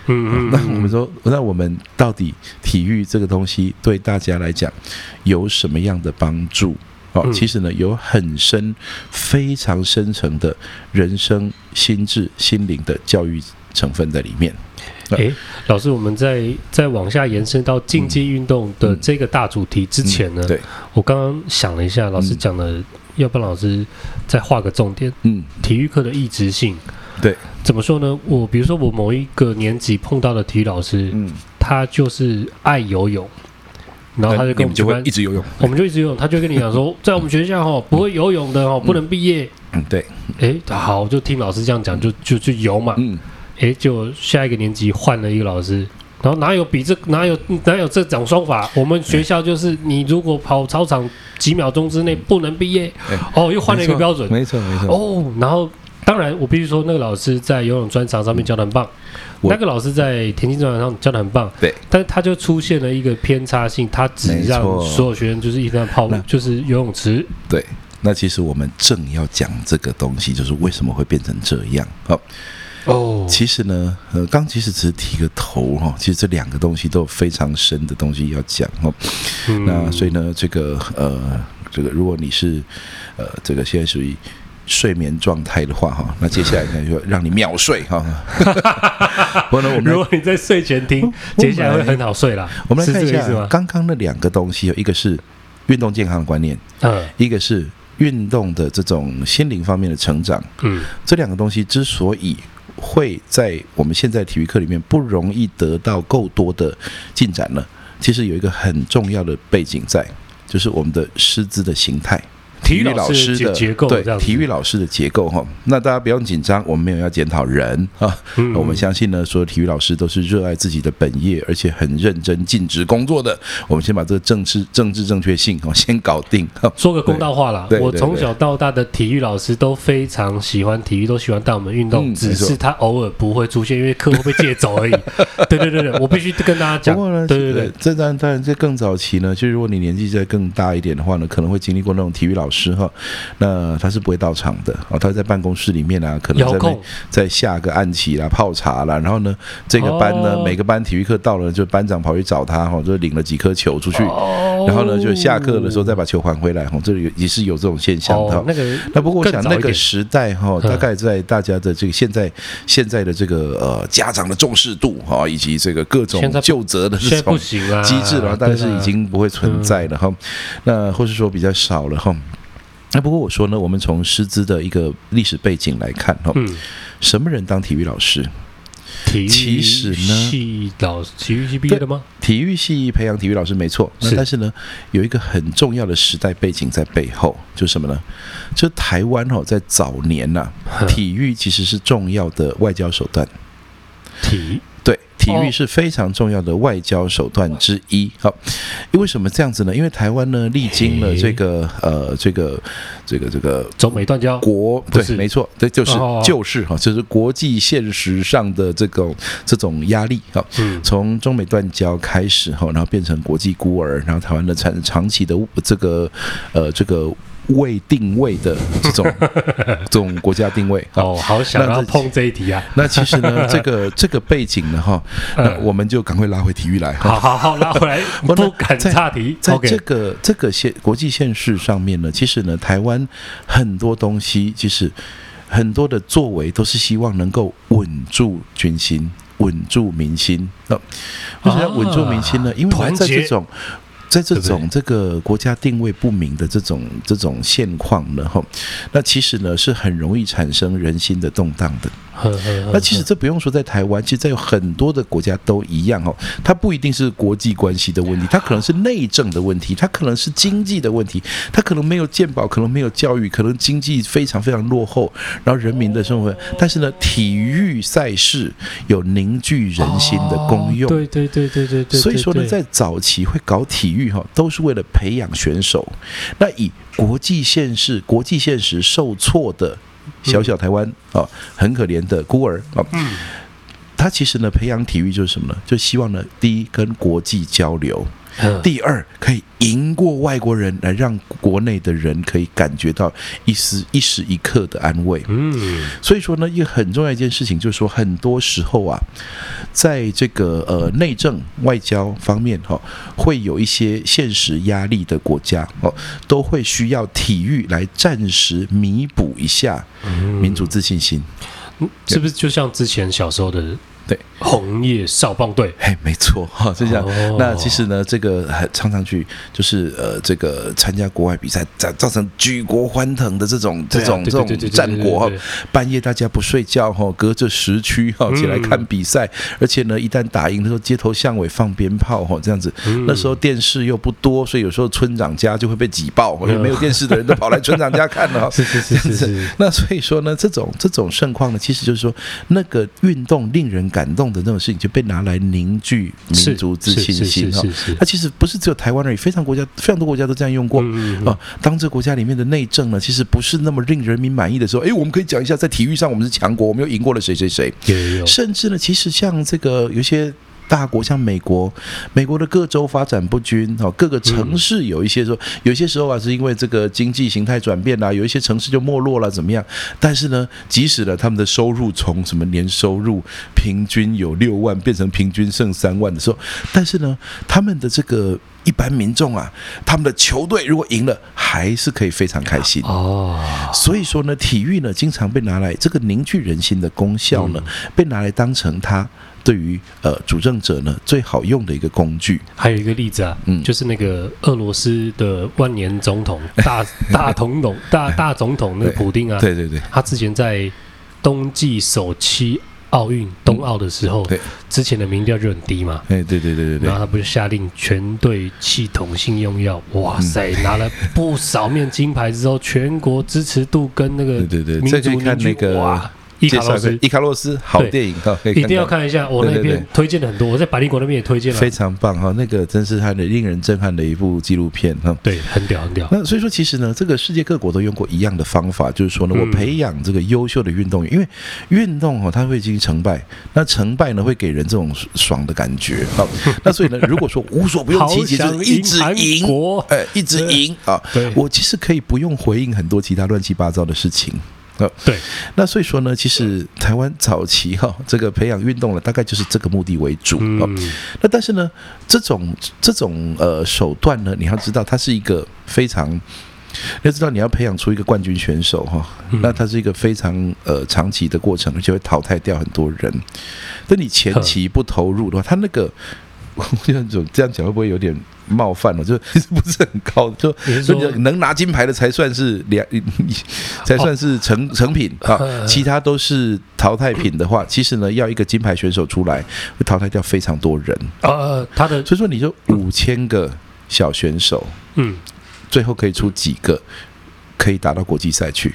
嗯嗯。那我们说，那我们到底体育这个东西对大家来讲有什么样的帮助？哦，其实呢，有很深、非常深层的人生、心智、心灵的教育成分在里面。诶，老师，我们在再往下延伸到竞技运动的这个大主题之前呢，对，我刚刚想了一下，老师讲的，要不然老师再画个重点。嗯，体育课的意志性。对，怎么说呢？我比如说我某一个年级碰到的体育老师，嗯，他就是爱游泳，然后他就跟我们就会一直游泳，我们就一直游泳，他就跟你讲说，在我们学校哈不会游泳的哦，不能毕业。嗯，对，哎，好，就听老师这样讲，就就去游嘛。嗯，哎，就下一个年级换了一个老师。然后哪有比这哪有哪有这种说法？我们学校就是你如果跑操场几秒钟之内不能毕业，哦，又换了一个标准，没错没错。哦，然后当然我必须说，那个老师在游泳专长上面教的很棒，那个老师在田径专长上教的很棒，对。但是他就出现了一个偏差性，他只让所有学生就是一直在泡，就是游泳池。对，那其实我们正要讲这个东西，就是为什么会变成这样？好。哦，其实呢，呃，刚其实只是提个头哈，其实这两个东西都有非常深的东西要讲哈。嗯、那所以呢，这个呃，这个如果你是呃，这个现在属于睡眠状态的话哈，那接下来呢就让你秒睡哈。不呢，我们如果你在睡前听，接下来会很好睡啦。我们来看一下刚刚那两个东西，有一个是运动健康的观念，嗯，一个是运动的这种心灵方面的成长，嗯，这两个东西之所以会在我们现在体育课里面不容易得到够多的进展了。其实有一个很重要的背景在，就是我们的师资的形态。体育老师的结构，对，体育老师的结构哈，那大家不用紧张，我们没有要检讨人啊，我们相信呢，所有体育老师都是热爱自己的本业，而且很认真尽职工作的。我们先把这个政治政治正确性哦先搞定。说个公道话啦，我从小到大的体育老师都非常喜欢体育，都喜欢带我们运动，只是他偶尔不会出现，因为课会被借走而已。对对对对，我必须跟大家讲。对对对，这当然当然在更早期呢，就是如果你年纪再更大一点的话呢，可能会经历过那种体育老师。哈，那他是不会到场的哦，他在办公室里面啊，可能在那在下个暗棋啦、泡茶啦，然后呢，这个班呢，每个班体育课到了，就班长跑去找他哈，就领了几颗球出去，然后呢，就下课的时候再把球还回来哈，这里也是有这种现象的。那个，那不过我想那个时代哈，大概在大家的这个现在现在的这个呃家长的重视度哈，以及这个各种就责的这种机制了，但是已经不会存在了哈，那或是说比较少了哈。那不过我说呢，我们从师资的一个历史背景来看哈，嗯，什么人当体育老师？体育系老师，体育系毕业的吗？体育系培养体育老师没错，那但是呢，有一个很重要的时代背景在背后，就是什么呢？就台湾哦，在早年呐，体育其实是重要的外交手段。体体育是非常重要的外交手段之一。好，因为什么这样子呢？因为台湾呢历经了这个呃这个这个这个中美断交国对，没错，对，就是就是哈，就是国际现实上的这种这种压力。好，从中美断交开始哈，然后变成国际孤儿，然后台湾的长长期的这个呃这个。未定位的这种 这种国家定位哦，好想要碰这一题啊！那其实呢，这个这个背景呢，哈，那我们就赶快拉回体育来。好好好，拉回来，不敢岔题。在这个这个现国际现实上面呢，其实呢，台湾很多东西，其实很多的作为都是希望能够稳住军心，稳住民心。那为什么要稳住民心呢？因为在这种。在这种这个国家定位不明的这种这种现况呢，哈，那其实呢是很容易产生人心的动荡的。那其实这不用说，在台湾，其实在有很多的国家都一样哦。它不一定是国际关系的问题，它可能是内政的问题，它可能是经济的问题，它可能没有健保，可能没有教育，可能经济非常非常落后，然后人民的生活。但是呢，体育赛事有凝聚人心的功用。对对对对对对。所以说呢，在早期会搞体育哈，都是为了培养选手。那以国际现实、国际现实受挫的。小小台湾啊、哦，很可怜的孤儿啊。嗯，他其实呢，培养体育就是什么呢？就希望呢，第一跟国际交流。第二，可以赢过外国人，来让国内的人可以感觉到一丝一时一刻的安慰。嗯，所以说呢，一个很重要一件事情就是说，很多时候啊，在这个呃内政外交方面哈，会有一些现实压力的国家哦，都会需要体育来暂时弥补一下民族自信心。是不是就像之前小时候的？对，红叶少棒队，哎，没错哈，就这样。哦、那其实呢，这个还常常去，就是呃，这个参加国外比赛，造造成举国欢腾的这种这种这种战果哈。半夜大家不睡觉哈，隔着时区哈起来看比赛，嗯、而且呢，一旦打赢的时候，街头巷尾放鞭炮哈，这样子。嗯、那时候电视又不多，所以有时候村长家就会被挤爆，因为没有电视的人都跑来村长家看了。是是是是是。那所以说呢，这种这种盛况呢，其实就是说那个运动令人感动的那种事情，就被拿来凝聚民族自信心哈。它其实不是只有台湾而已，非常国家非常多国家都这样用过啊。当这国家里面的内政呢，其实不是那么令人民满意的时候，哎，我们可以讲一下，在体育上我们是强国，我们又赢过了谁谁谁。甚至呢，其实像这个有些。大国像美国，美国的各州发展不均，哈，各个城市有一些说，有些时候啊，是因为这个经济形态转变啦，有一些城市就没落了，怎么样？但是呢，即使呢，他们的收入从什么年收入平均有六万变成平均剩三万的时候，但是呢，他们的这个一般民众啊，他们的球队如果赢了，还是可以非常开心哦。所以说呢，体育呢，经常被拿来这个凝聚人心的功效呢，被拿来当成它。对于呃主政者呢，最好用的一个工具，还有一个例子啊，嗯，就是那个俄罗斯的万年总统 大大总统大大总统那个普丁啊，对对对，他之前在冬季首期奥运冬奥的时候，对，之前的民调就很低嘛，哎，对对对对对，然后他不是下令全队系统性用药，哇塞，拿了不少面金牌之后，全国支持度跟那个对对对，再去看那个。伊卡洛斯，伊卡洛斯，好电影哈，一定要看一下。我那边推荐了很多，我在百灵国那边也推荐了，非常棒哈。那个真是他的令人震撼的一部纪录片哈。对，很屌，很屌。那所以说，其实呢，这个世界各国都用过一样的方法，就是说呢，我培养这个优秀的运动员，因为运动哈，它会进行成败，那成败呢会给人这种爽的感觉。好，那所以呢，如果说无所不用其极，就是一直赢，哎，一直赢啊，我其实可以不用回应很多其他乱七八糟的事情。呃，对，那所以说呢，其实台湾早期哈，这个培养运动呢，大概就是这个目的为主啊。那但是呢，这种这种呃手段呢，你要知道，它是一个非常，要知道你要培养出一个冠军选手哈，那它是一个非常呃长期的过程，而且会淘汰掉很多人。那你前期不投入的话，他那个。这样讲这样讲会不会有点冒犯了？就其实不是很高，就能拿金牌的才算是两，才算是成成品啊。其他都是淘汰品的话，其实呢，要一个金牌选手出来，会淘汰掉非常多人。呃，他的所以说，你就五千个小选手，嗯，最后可以出几个可以打到国际赛去？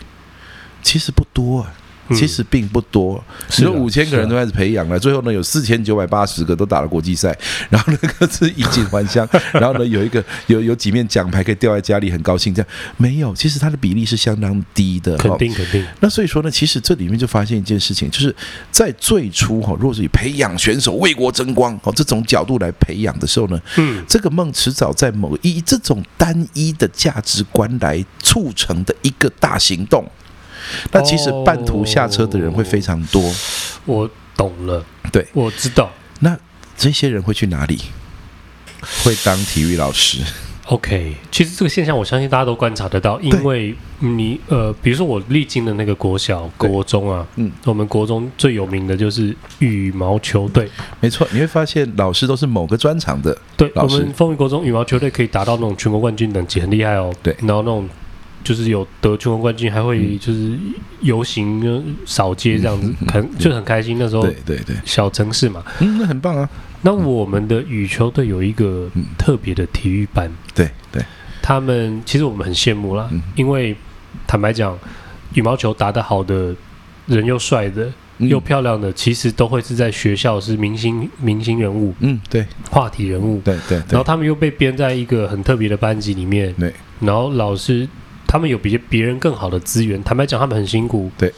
其实不多啊。其实并不多，只有五千个人都开始培养了，最后呢有四千九百八十个都打了国际赛，然后那个是衣锦还乡，然后呢有一个有有几面奖牌可以吊在家里，很高兴这样。没有，其实它的比例是相当低的。肯定肯定。那所以说呢，其实这里面就发现一件事情，就是在最初哈，如果是以培养选手为国争光哦这种角度来培养的时候呢，嗯，这个梦迟早在某一这种单一的价值观来促成的一个大行动。那其实半途下车的人会非常多，哦、我懂了，对，我知道。那这些人会去哪里？会当体育老师？OK，其实这个现象我相信大家都观察得到，因为你呃，比如说我历经的那个国小、国中啊，嗯，我们国中最有名的就是羽毛球队，没错，你会发现老师都是某个专长的，对，我们丰原国中羽毛球队可以达到那种全国冠军等级，很厉害哦，对，然后那种。就是有得全国冠军，还会就是游行扫街这样子，很就很开心。那时候，对对对，小城市嘛，嗯，那很棒啊。那我们的羽球队有一个特别的体育班，对对，他们其实我们很羡慕啦，因为坦白讲，羽毛球打得好的人又帅的又漂亮的，其实都会是在学校是明星明星人物，嗯，对，话题人物，对对。然后他们又被编在一个很特别的班级里面，对，然后老师。他们有比别人更好的资源，坦白讲，他们很辛苦。对，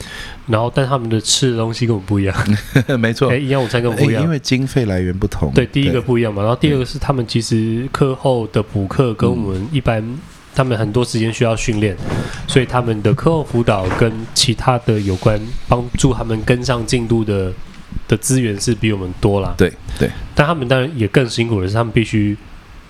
然后但他们的吃的东西跟我们不一样。没错，营养午餐跟我们不一样，因为经费来源不同。对，第一个不一样嘛，然后第二个是他们其实课后的补课跟我们一般，他们很多时间需要训练，所以他们的课后辅导跟其他的有关帮助他们跟上进度的的资源是比我们多啦。对对，但他们当然也更辛苦的是，他们必须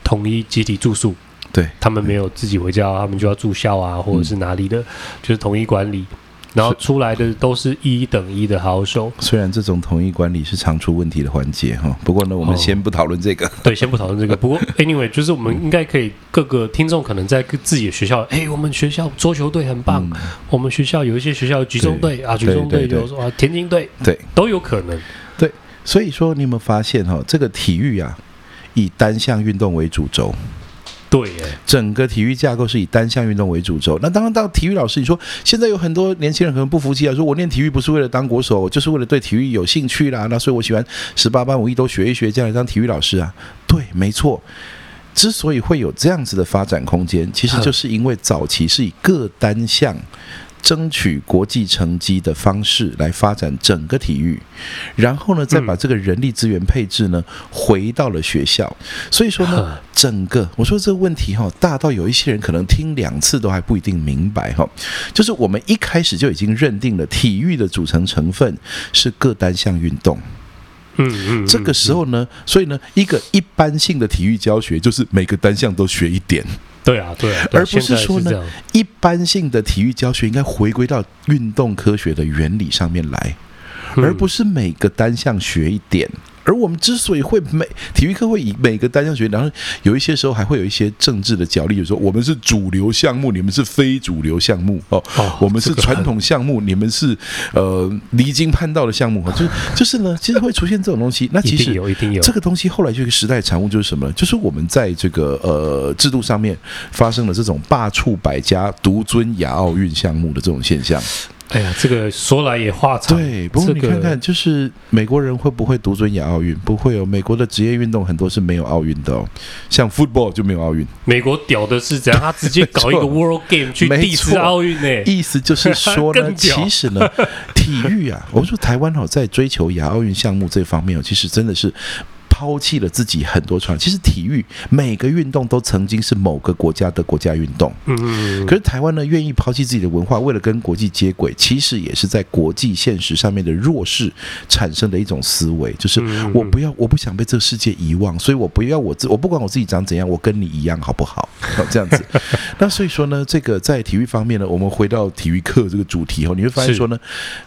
统一集体住宿。对，他们没有自己回家，他们就要住校啊，或者是哪里的，就是统一管理。然后出来的都是一等一的好手。虽然这种统一管理是常出问题的环节哈，不过呢，我们先不讨论这个。对，先不讨论这个。不过 anyway，就是我们应该可以各个听众可能在自己的学校，哎，我们学校桌球队很棒，嗯、我们学校有一些学校的举重队啊，举重队有说啊，田径队，对，都有可能。对，所以说你有没有发现哈，这个体育啊，以单项运动为主轴。对，整个体育架构是以单项运动为主轴。那当然，当体育老师，你说现在有很多年轻人可能不服气啊，说我练体育不是为了当国手，就是为了对体育有兴趣啦。那所以我喜欢十八般武艺都学一学，将来当体育老师啊。对，没错。之所以会有这样子的发展空间，其实就是因为早期是以各单项。争取国际成绩的方式来发展整个体育，然后呢，再把这个人力资源配置呢回到了学校。所以说呢，整个我说这个问题哈，大到有一些人可能听两次都还不一定明白哈。就是我们一开始就已经认定了体育的组成成分是各单项运动。嗯嗯，这个时候呢，所以呢，一个一般性的体育教学就是每个单项都学一点。对啊，对啊，对，而不是说呢，一般性的体育教学应该回归到运动科学的原理上面来，而不是每个单项学一点。而我们之所以会每体育课会以每个单项学，然后有一些时候还会有一些政治的角力，就是说我们是主流项目，你们是非主流项目哦，哦，我们是传统项目，你们是呃离经叛道的项目，就是就是呢，其实会出现这种东西。那 其实有，一定有这个东西后来就一个时代产物，就是什么？就是我们在这个呃制度上面发生了这种罢黜百家，独尊亚奥运项目的这种现象。哎呀，这个说来也话长。对，不过你看看，就是美国人会不会独尊亚奥运？不会哦，美国的职业运动很多是没有奥运的哦，像 football 就没有奥运。美国屌的是怎样？他直接搞一个 World Game 去抵制奥运呢？意思就是说呢，其实呢，体育啊，我说台湾哦，在追求亚奥运项目这方面哦，其实真的是。抛弃了自己很多传统，其实体育每个运动都曾经是某个国家的国家运动。嗯嗯。可是台湾呢，愿意抛弃自己的文化，为了跟国际接轨，其实也是在国际现实上面的弱势产生的一种思维，就是我不要，我不想被这个世界遗忘，所以我不要我自，我不管我自己长怎样，我跟你一样好不好？这样子。那所以说呢，这个在体育方面呢，我们回到体育课这个主题后，你会发现说呢，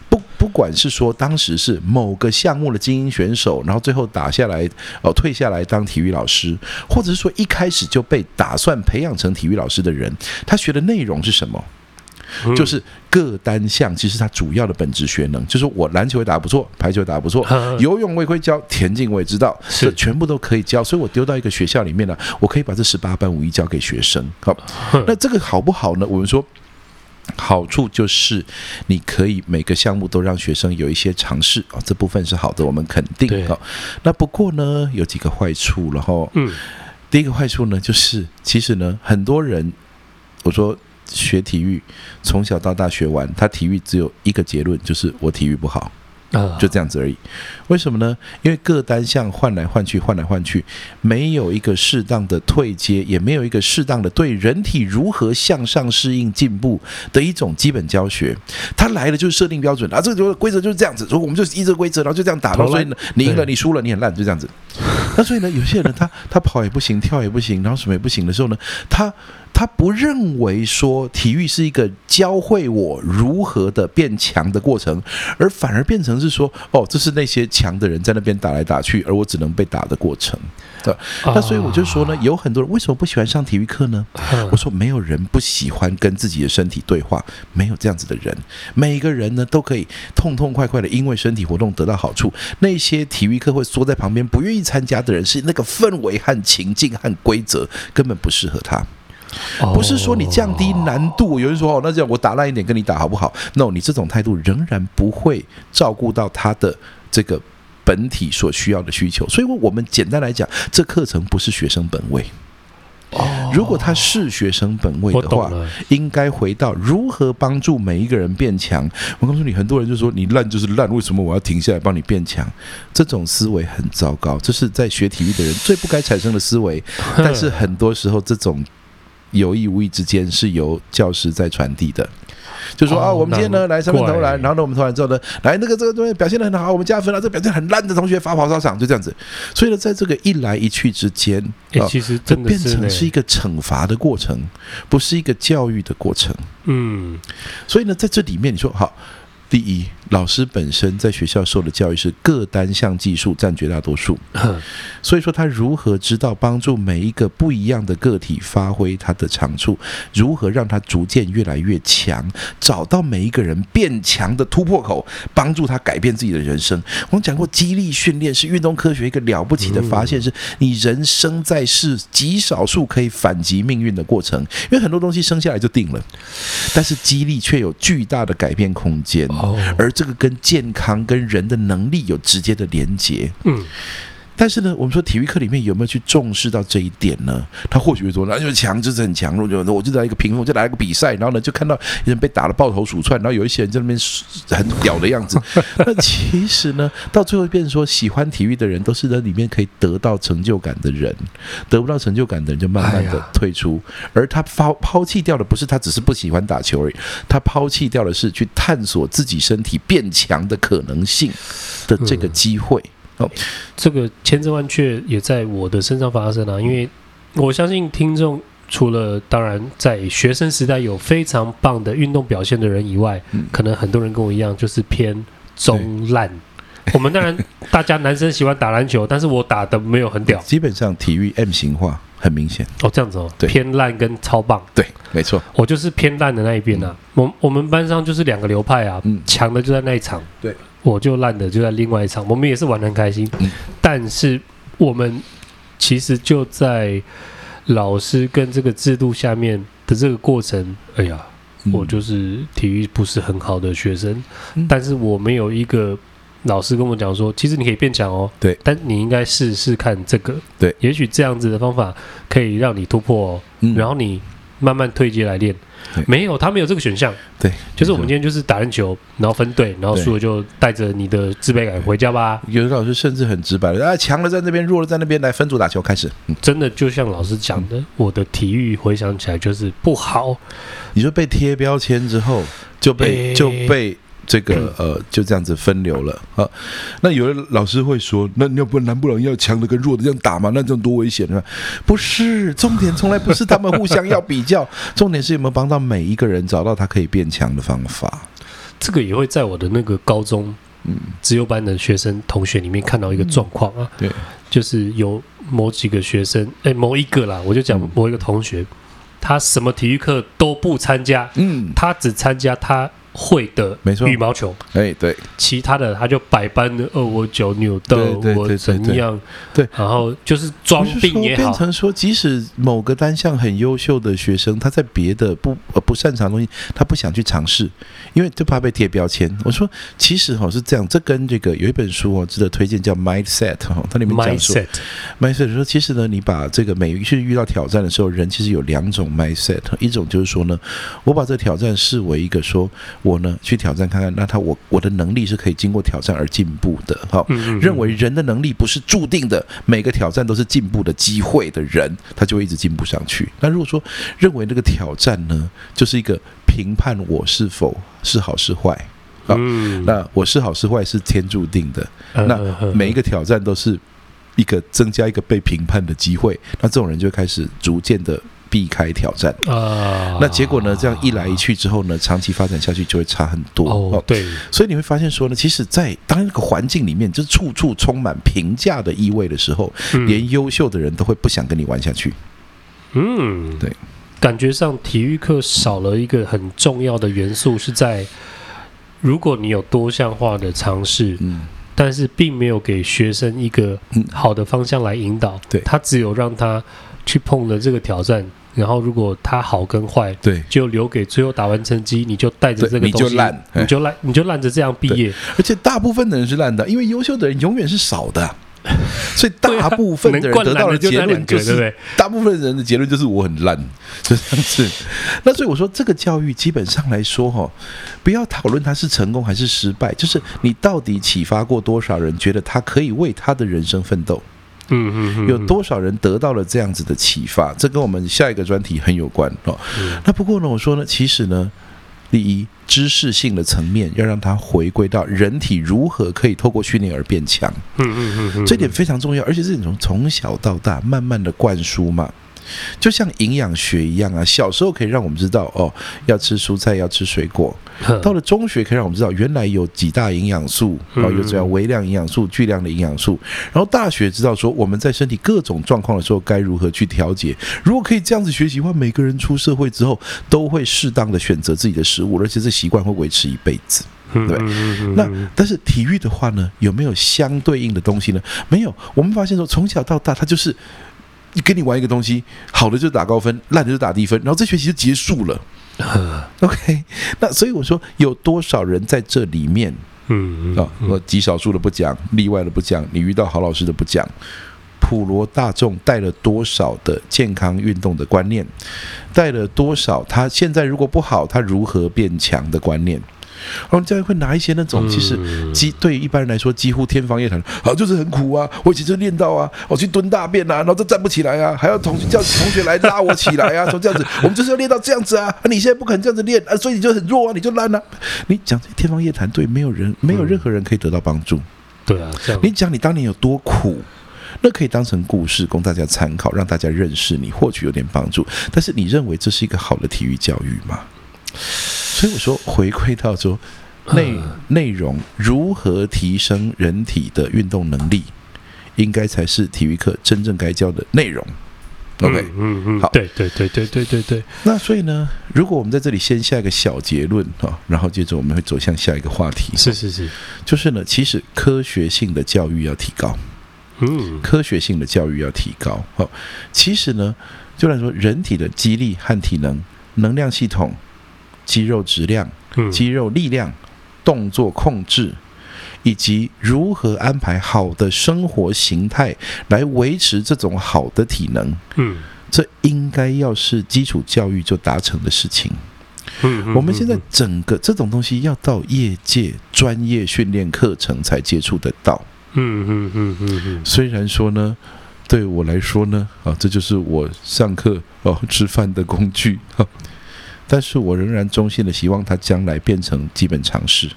不。不管是说当时是某个项目的精英选手，然后最后打下来哦，退下来当体育老师，或者是说一开始就被打算培养成体育老师的人，他学的内容是什么？就是各单项，其实他主要的本质学能，就是我篮球也打不错，排球也打不错，游泳我也会教，田径我也知道，这全部都可以教，所以我丢到一个学校里面呢，我可以把这十八般武艺教给学生。好，那这个好不好呢？我们说。好处就是，你可以每个项目都让学生有一些尝试啊，这部分是好的，我们肯定哦。那不过呢，有几个坏处，然后，嗯，第一个坏处呢，就是其实呢，很多人，我说学体育，从小到大学完，他体育只有一个结论，就是我体育不好。就这样子而已，为什么呢？因为各单项换来换去，换来换去，没有一个适当的退阶，也没有一个适当的对人体如何向上适应进步的一种基本教学。它来了就是设定标准啊，这个规则就是这样子，所以我们就依这个规则，然后就这样打。然后所以呢，你赢了，你输了，你很烂，就这样子。那所以呢，有些人他他跑也不行，跳也不行，然后什么也不行的时候呢，他。他不认为说体育是一个教会我如何的变强的过程，而反而变成是说，哦，这是那些强的人在那边打来打去，而我只能被打的过程。对，那所以我就说呢，有很多人为什么不喜欢上体育课呢？我说没有人不喜欢跟自己的身体对话，没有这样子的人，每个人呢都可以痛痛快快的因为身体活动得到好处。那些体育课会缩在旁边不愿意参加的人，是那个氛围和情境和规则根本不适合他。不是说你降低难度，有人说哦，那这样我打烂一点跟你打好不好？No，你这种态度仍然不会照顾到他的这个本体所需要的需求。所以，我们简单来讲，这课程不是学生本位。如果他是学生本位的话，应该回到如何帮助每一个人变强。我告诉你，很多人就说你烂就是烂，为什么我要停下来帮你变强？这种思维很糟糕，这是在学体育的人最不该产生的思维。但是很多时候，这种。有意无意之间是由教师在传递的。就说啊，我们今天呢来三分投篮，然后呢我们投完之后呢，来那个这个东西表现得很好，我们加分了。这表现很烂的同学罚跑操场，就这样子。所以呢，在这个一来一去之间，欸、其实这变成是一个惩罚的过程，不是一个教育的过程。嗯，所以呢，在这里面你说好。第一，老师本身在学校受的教育是各单项技术占绝大多数，所以说他如何知道帮助每一个不一样的个体发挥他的长处，如何让他逐渐越来越强，找到每一个人变强的突破口，帮助他改变自己的人生。我们讲过，激励训练是运动科学一个了不起的发现，是你人生在世极少数可以反击命运的过程，因为很多东西生下来就定了，但是激励却有巨大的改变空间。而这个跟健康、跟人的能力有直接的连接。嗯。但是呢，我们说体育课里面有没有去重视到这一点呢？他或许会说，那就是强，就是很强。我就我就来一个屏风，我就来一个比赛，然后呢，就看到有人被打得抱头鼠窜，然后有一些人在那边很屌的样子。那其实呢，到最后变成说，喜欢体育的人都是在里面可以得到成就感的人，得不到成就感的人就慢慢的退出。而他抛抛弃掉的不是他只是不喜欢打球而已，他抛弃掉的是去探索自己身体变强的可能性的这个机会。哦，这个千真万确也在我的身上发生啊！因为我相信听众除了当然在学生时代有非常棒的运动表现的人以外，嗯、可能很多人跟我一样就是偏中烂。我们当然大家男生喜欢打篮球，但是我打的没有很屌。基本上体育 M 型化很明显哦，这样子哦，对，偏烂跟超棒，对，没错，我就是偏烂的那一边啊。嗯、我我们班上就是两个流派啊，嗯、强的就在那一场，对。我就烂的就在另外一场，我们也是玩的很开心，嗯、但是我们其实就在老师跟这个制度下面的这个过程，哎呀，嗯、我就是体育不是很好的学生，嗯、但是我没有一个老师跟我讲说，其实你可以变强哦，对，但你应该试试看这个，对，也许这样子的方法可以让你突破哦，嗯、然后你慢慢退阶来练。对没有，他没有这个选项。对，就是我们今天就是打篮球，然后分队，然后输了就带着你的自卑感回家吧。有的老师甚至很直白的，啊，强了在那边，弱了在那边，来分组打球开始。嗯、真的就像老师讲的，嗯、我的体育回想起来就是不好。你说被贴标签之后，就被、欸、就被。这个呃，就这样子分流了啊。那有的老师会说，那你要不难不成要强的跟弱的这样打吗？那这样多危险呢？不是，重点从来不是他们互相要比较，重点是有没有帮到每一个人找到他可以变强的方法。这个也会在我的那个高中嗯资优班的学生同学里面看到一个状况啊。对，就是有某几个学生，哎，某一个啦，我就讲某一个同学，他什么体育课都不参加，嗯，他只参加他。会的，没错，羽毛球，哎，对，其他的他就百般的二，我脚扭到，我怎样，对，然后就是装病也好，变成说，即使某个单项很优秀的学生，他在别的不呃不擅长的东西，他不想去尝试，因为就怕被贴标签。我说，其实哈是这样，这跟这个有一本书哦值得推荐，叫 Mindset 哈，它里面讲说，Mindset 说，其实呢，你把这个每一次遇到挑战的时候，人其实有两种 Mindset，一种就是说呢，我把这个挑战视为一个说。我呢去挑战看看，那他我我的能力是可以经过挑战而进步的。好，认为人的能力不是注定的，每个挑战都是进步的机会的人，他就会一直进步上去。那如果说认为那个挑战呢，就是一个评判我是否是好是坏，好，那我是好是坏是天注定的。那每一个挑战都是一个增加一个被评判的机会，那这种人就开始逐渐的。避开挑战啊，那结果呢？这样一来一去之后呢，长期发展下去就会差很多哦。对，所以你会发现说呢，其实，在当一个环境里面，就是处处充满评价的意味的时候，嗯、连优秀的人都会不想跟你玩下去。嗯，对，感觉上体育课少了一个很重要的元素，是在如果你有多项化的尝试，嗯，但是并没有给学生一个好的方向来引导，对，他只有让他去碰了这个挑战。然后，如果他好跟坏，对，就留给最后打完成绩，你就带着这个东西，你就烂，你就烂，你就烂着这样毕业。而且大部分的人是烂的，因为优秀的人永远是少的，所以大部分的人得到的结论就是，大部分人的结论就是我很烂，就这样子。那所以我说，这个教育基本上来说，哈，不要讨论他是成功还是失败，就是你到底启发过多少人，觉得他可以为他的人生奋斗。嗯嗯嗯，有多少人得到了这样子的启发？这跟我们下一个专题很有关哦。嗯、那不过呢，我说呢，其实呢，第一，知识性的层面要让它回归到人体如何可以透过训练而变强。嗯嗯嗯嗯，这点非常重要，而且是从从小到大慢慢的灌输嘛。就像营养学一样啊，小时候可以让我们知道哦，要吃蔬菜，要吃水果。到了中学可以让我们知道，原来有几大营养素，然后有这样微量营养素、巨量的营养素。然后大学知道说，我们在身体各种状况的时候该如何去调节。如果可以这样子学习的话，每个人出社会之后都会适当的选择自己的食物，而且这习惯会维持一辈子，对？那但是体育的话呢，有没有相对应的东西呢？没有。我们发现说，从小到大，它就是。跟你玩一个东西，好的就打高分，烂的就打低分，然后这学期就结束了。OK，那所以我说，有多少人在这里面？嗯啊，我极少数的不讲，例外的不讲，你遇到好老师的不讲，普罗大众带了多少的健康运动的观念，带了多少他现在如果不好，他如何变强的观念？我们教练会拿一些那种，其实几对于一般人来说几乎天方夜谭，好就是很苦啊。我以前就练到啊，我去蹲大便啊，然后就站不起来啊，还要同学叫同学来拉我起来啊，说这样子，我们就是要练到这样子啊。你现在不肯这样子练啊，所以你就很弱啊，你就烂了啊。你讲这天方夜谭，对没有人，没有任何人可以得到帮助。对啊，你讲你当年有多苦，那可以当成故事供大家参考，让大家认识你，或许有点帮助。但是你认为这是一个好的体育教育吗？所以我说，回归到说内内容如何提升人体的运动能力，应该才是体育课真正该教的内容。OK，嗯嗯，好，对对对对对对对。那所以呢，如果我们在这里先下一个小结论哈，然后接着我们会走向下一个话题。是是是，就是呢，其实科学性的教育要提高，嗯，科学性的教育要提高。好，其实呢，就来说人体的肌力和体能、能量系统。肌肉质量、肌肉力量、动作控制，以及如何安排好的生活形态来维持这种好的体能，嗯，这应该要是基础教育就达成的事情。嗯，我们现在整个这种东西要到业界专业训练课程才接触得到。嗯嗯嗯嗯嗯。虽然说呢，对我来说呢，啊，这就是我上课哦吃饭的工具。但是我仍然衷心的希望它将来变成基本常识，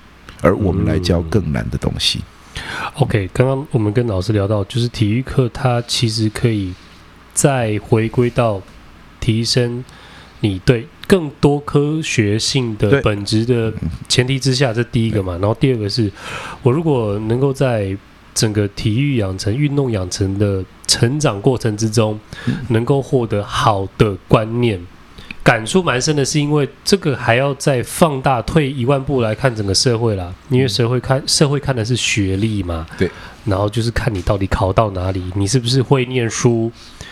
而我们来教更难的东西。嗯、OK，刚刚我们跟老师聊到，就是体育课它其实可以再回归到提升你对更多科学性的本质的前提之下，这第一个嘛。然后第二个是我如果能够在整个体育养成、运动养成的成长过程之中，能够获得好的观念。感触蛮深的，是因为这个还要再放大退一万步来看整个社会啦，因为社会看社会看的是学历嘛，对，然后就是看你到底考到哪里，你是不是会念书，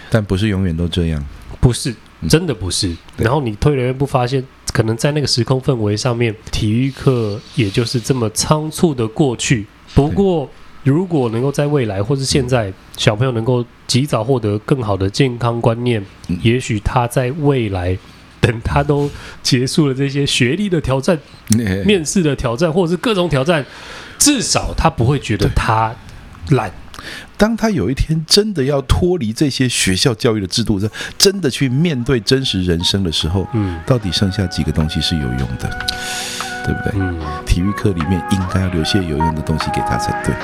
但不是永远都这样，不是，真的不是。然后你退了一步，发现可能在那个时空氛围上面，体育课也就是这么仓促的过去。不过。如果能够在未来或是现在，小朋友能够及早获得更好的健康观念，也许他在未来，等他都结束了这些学历的挑战、面试的挑战，或者是各种挑战，至少他不会觉得他懒。当他有一天真的要脱离这些学校教育的制度，真的去面对真实人生的时候，嗯，到底剩下几个东西是有用的？对不对？嗯，体育课里面应该要留些有用的东西给他才对。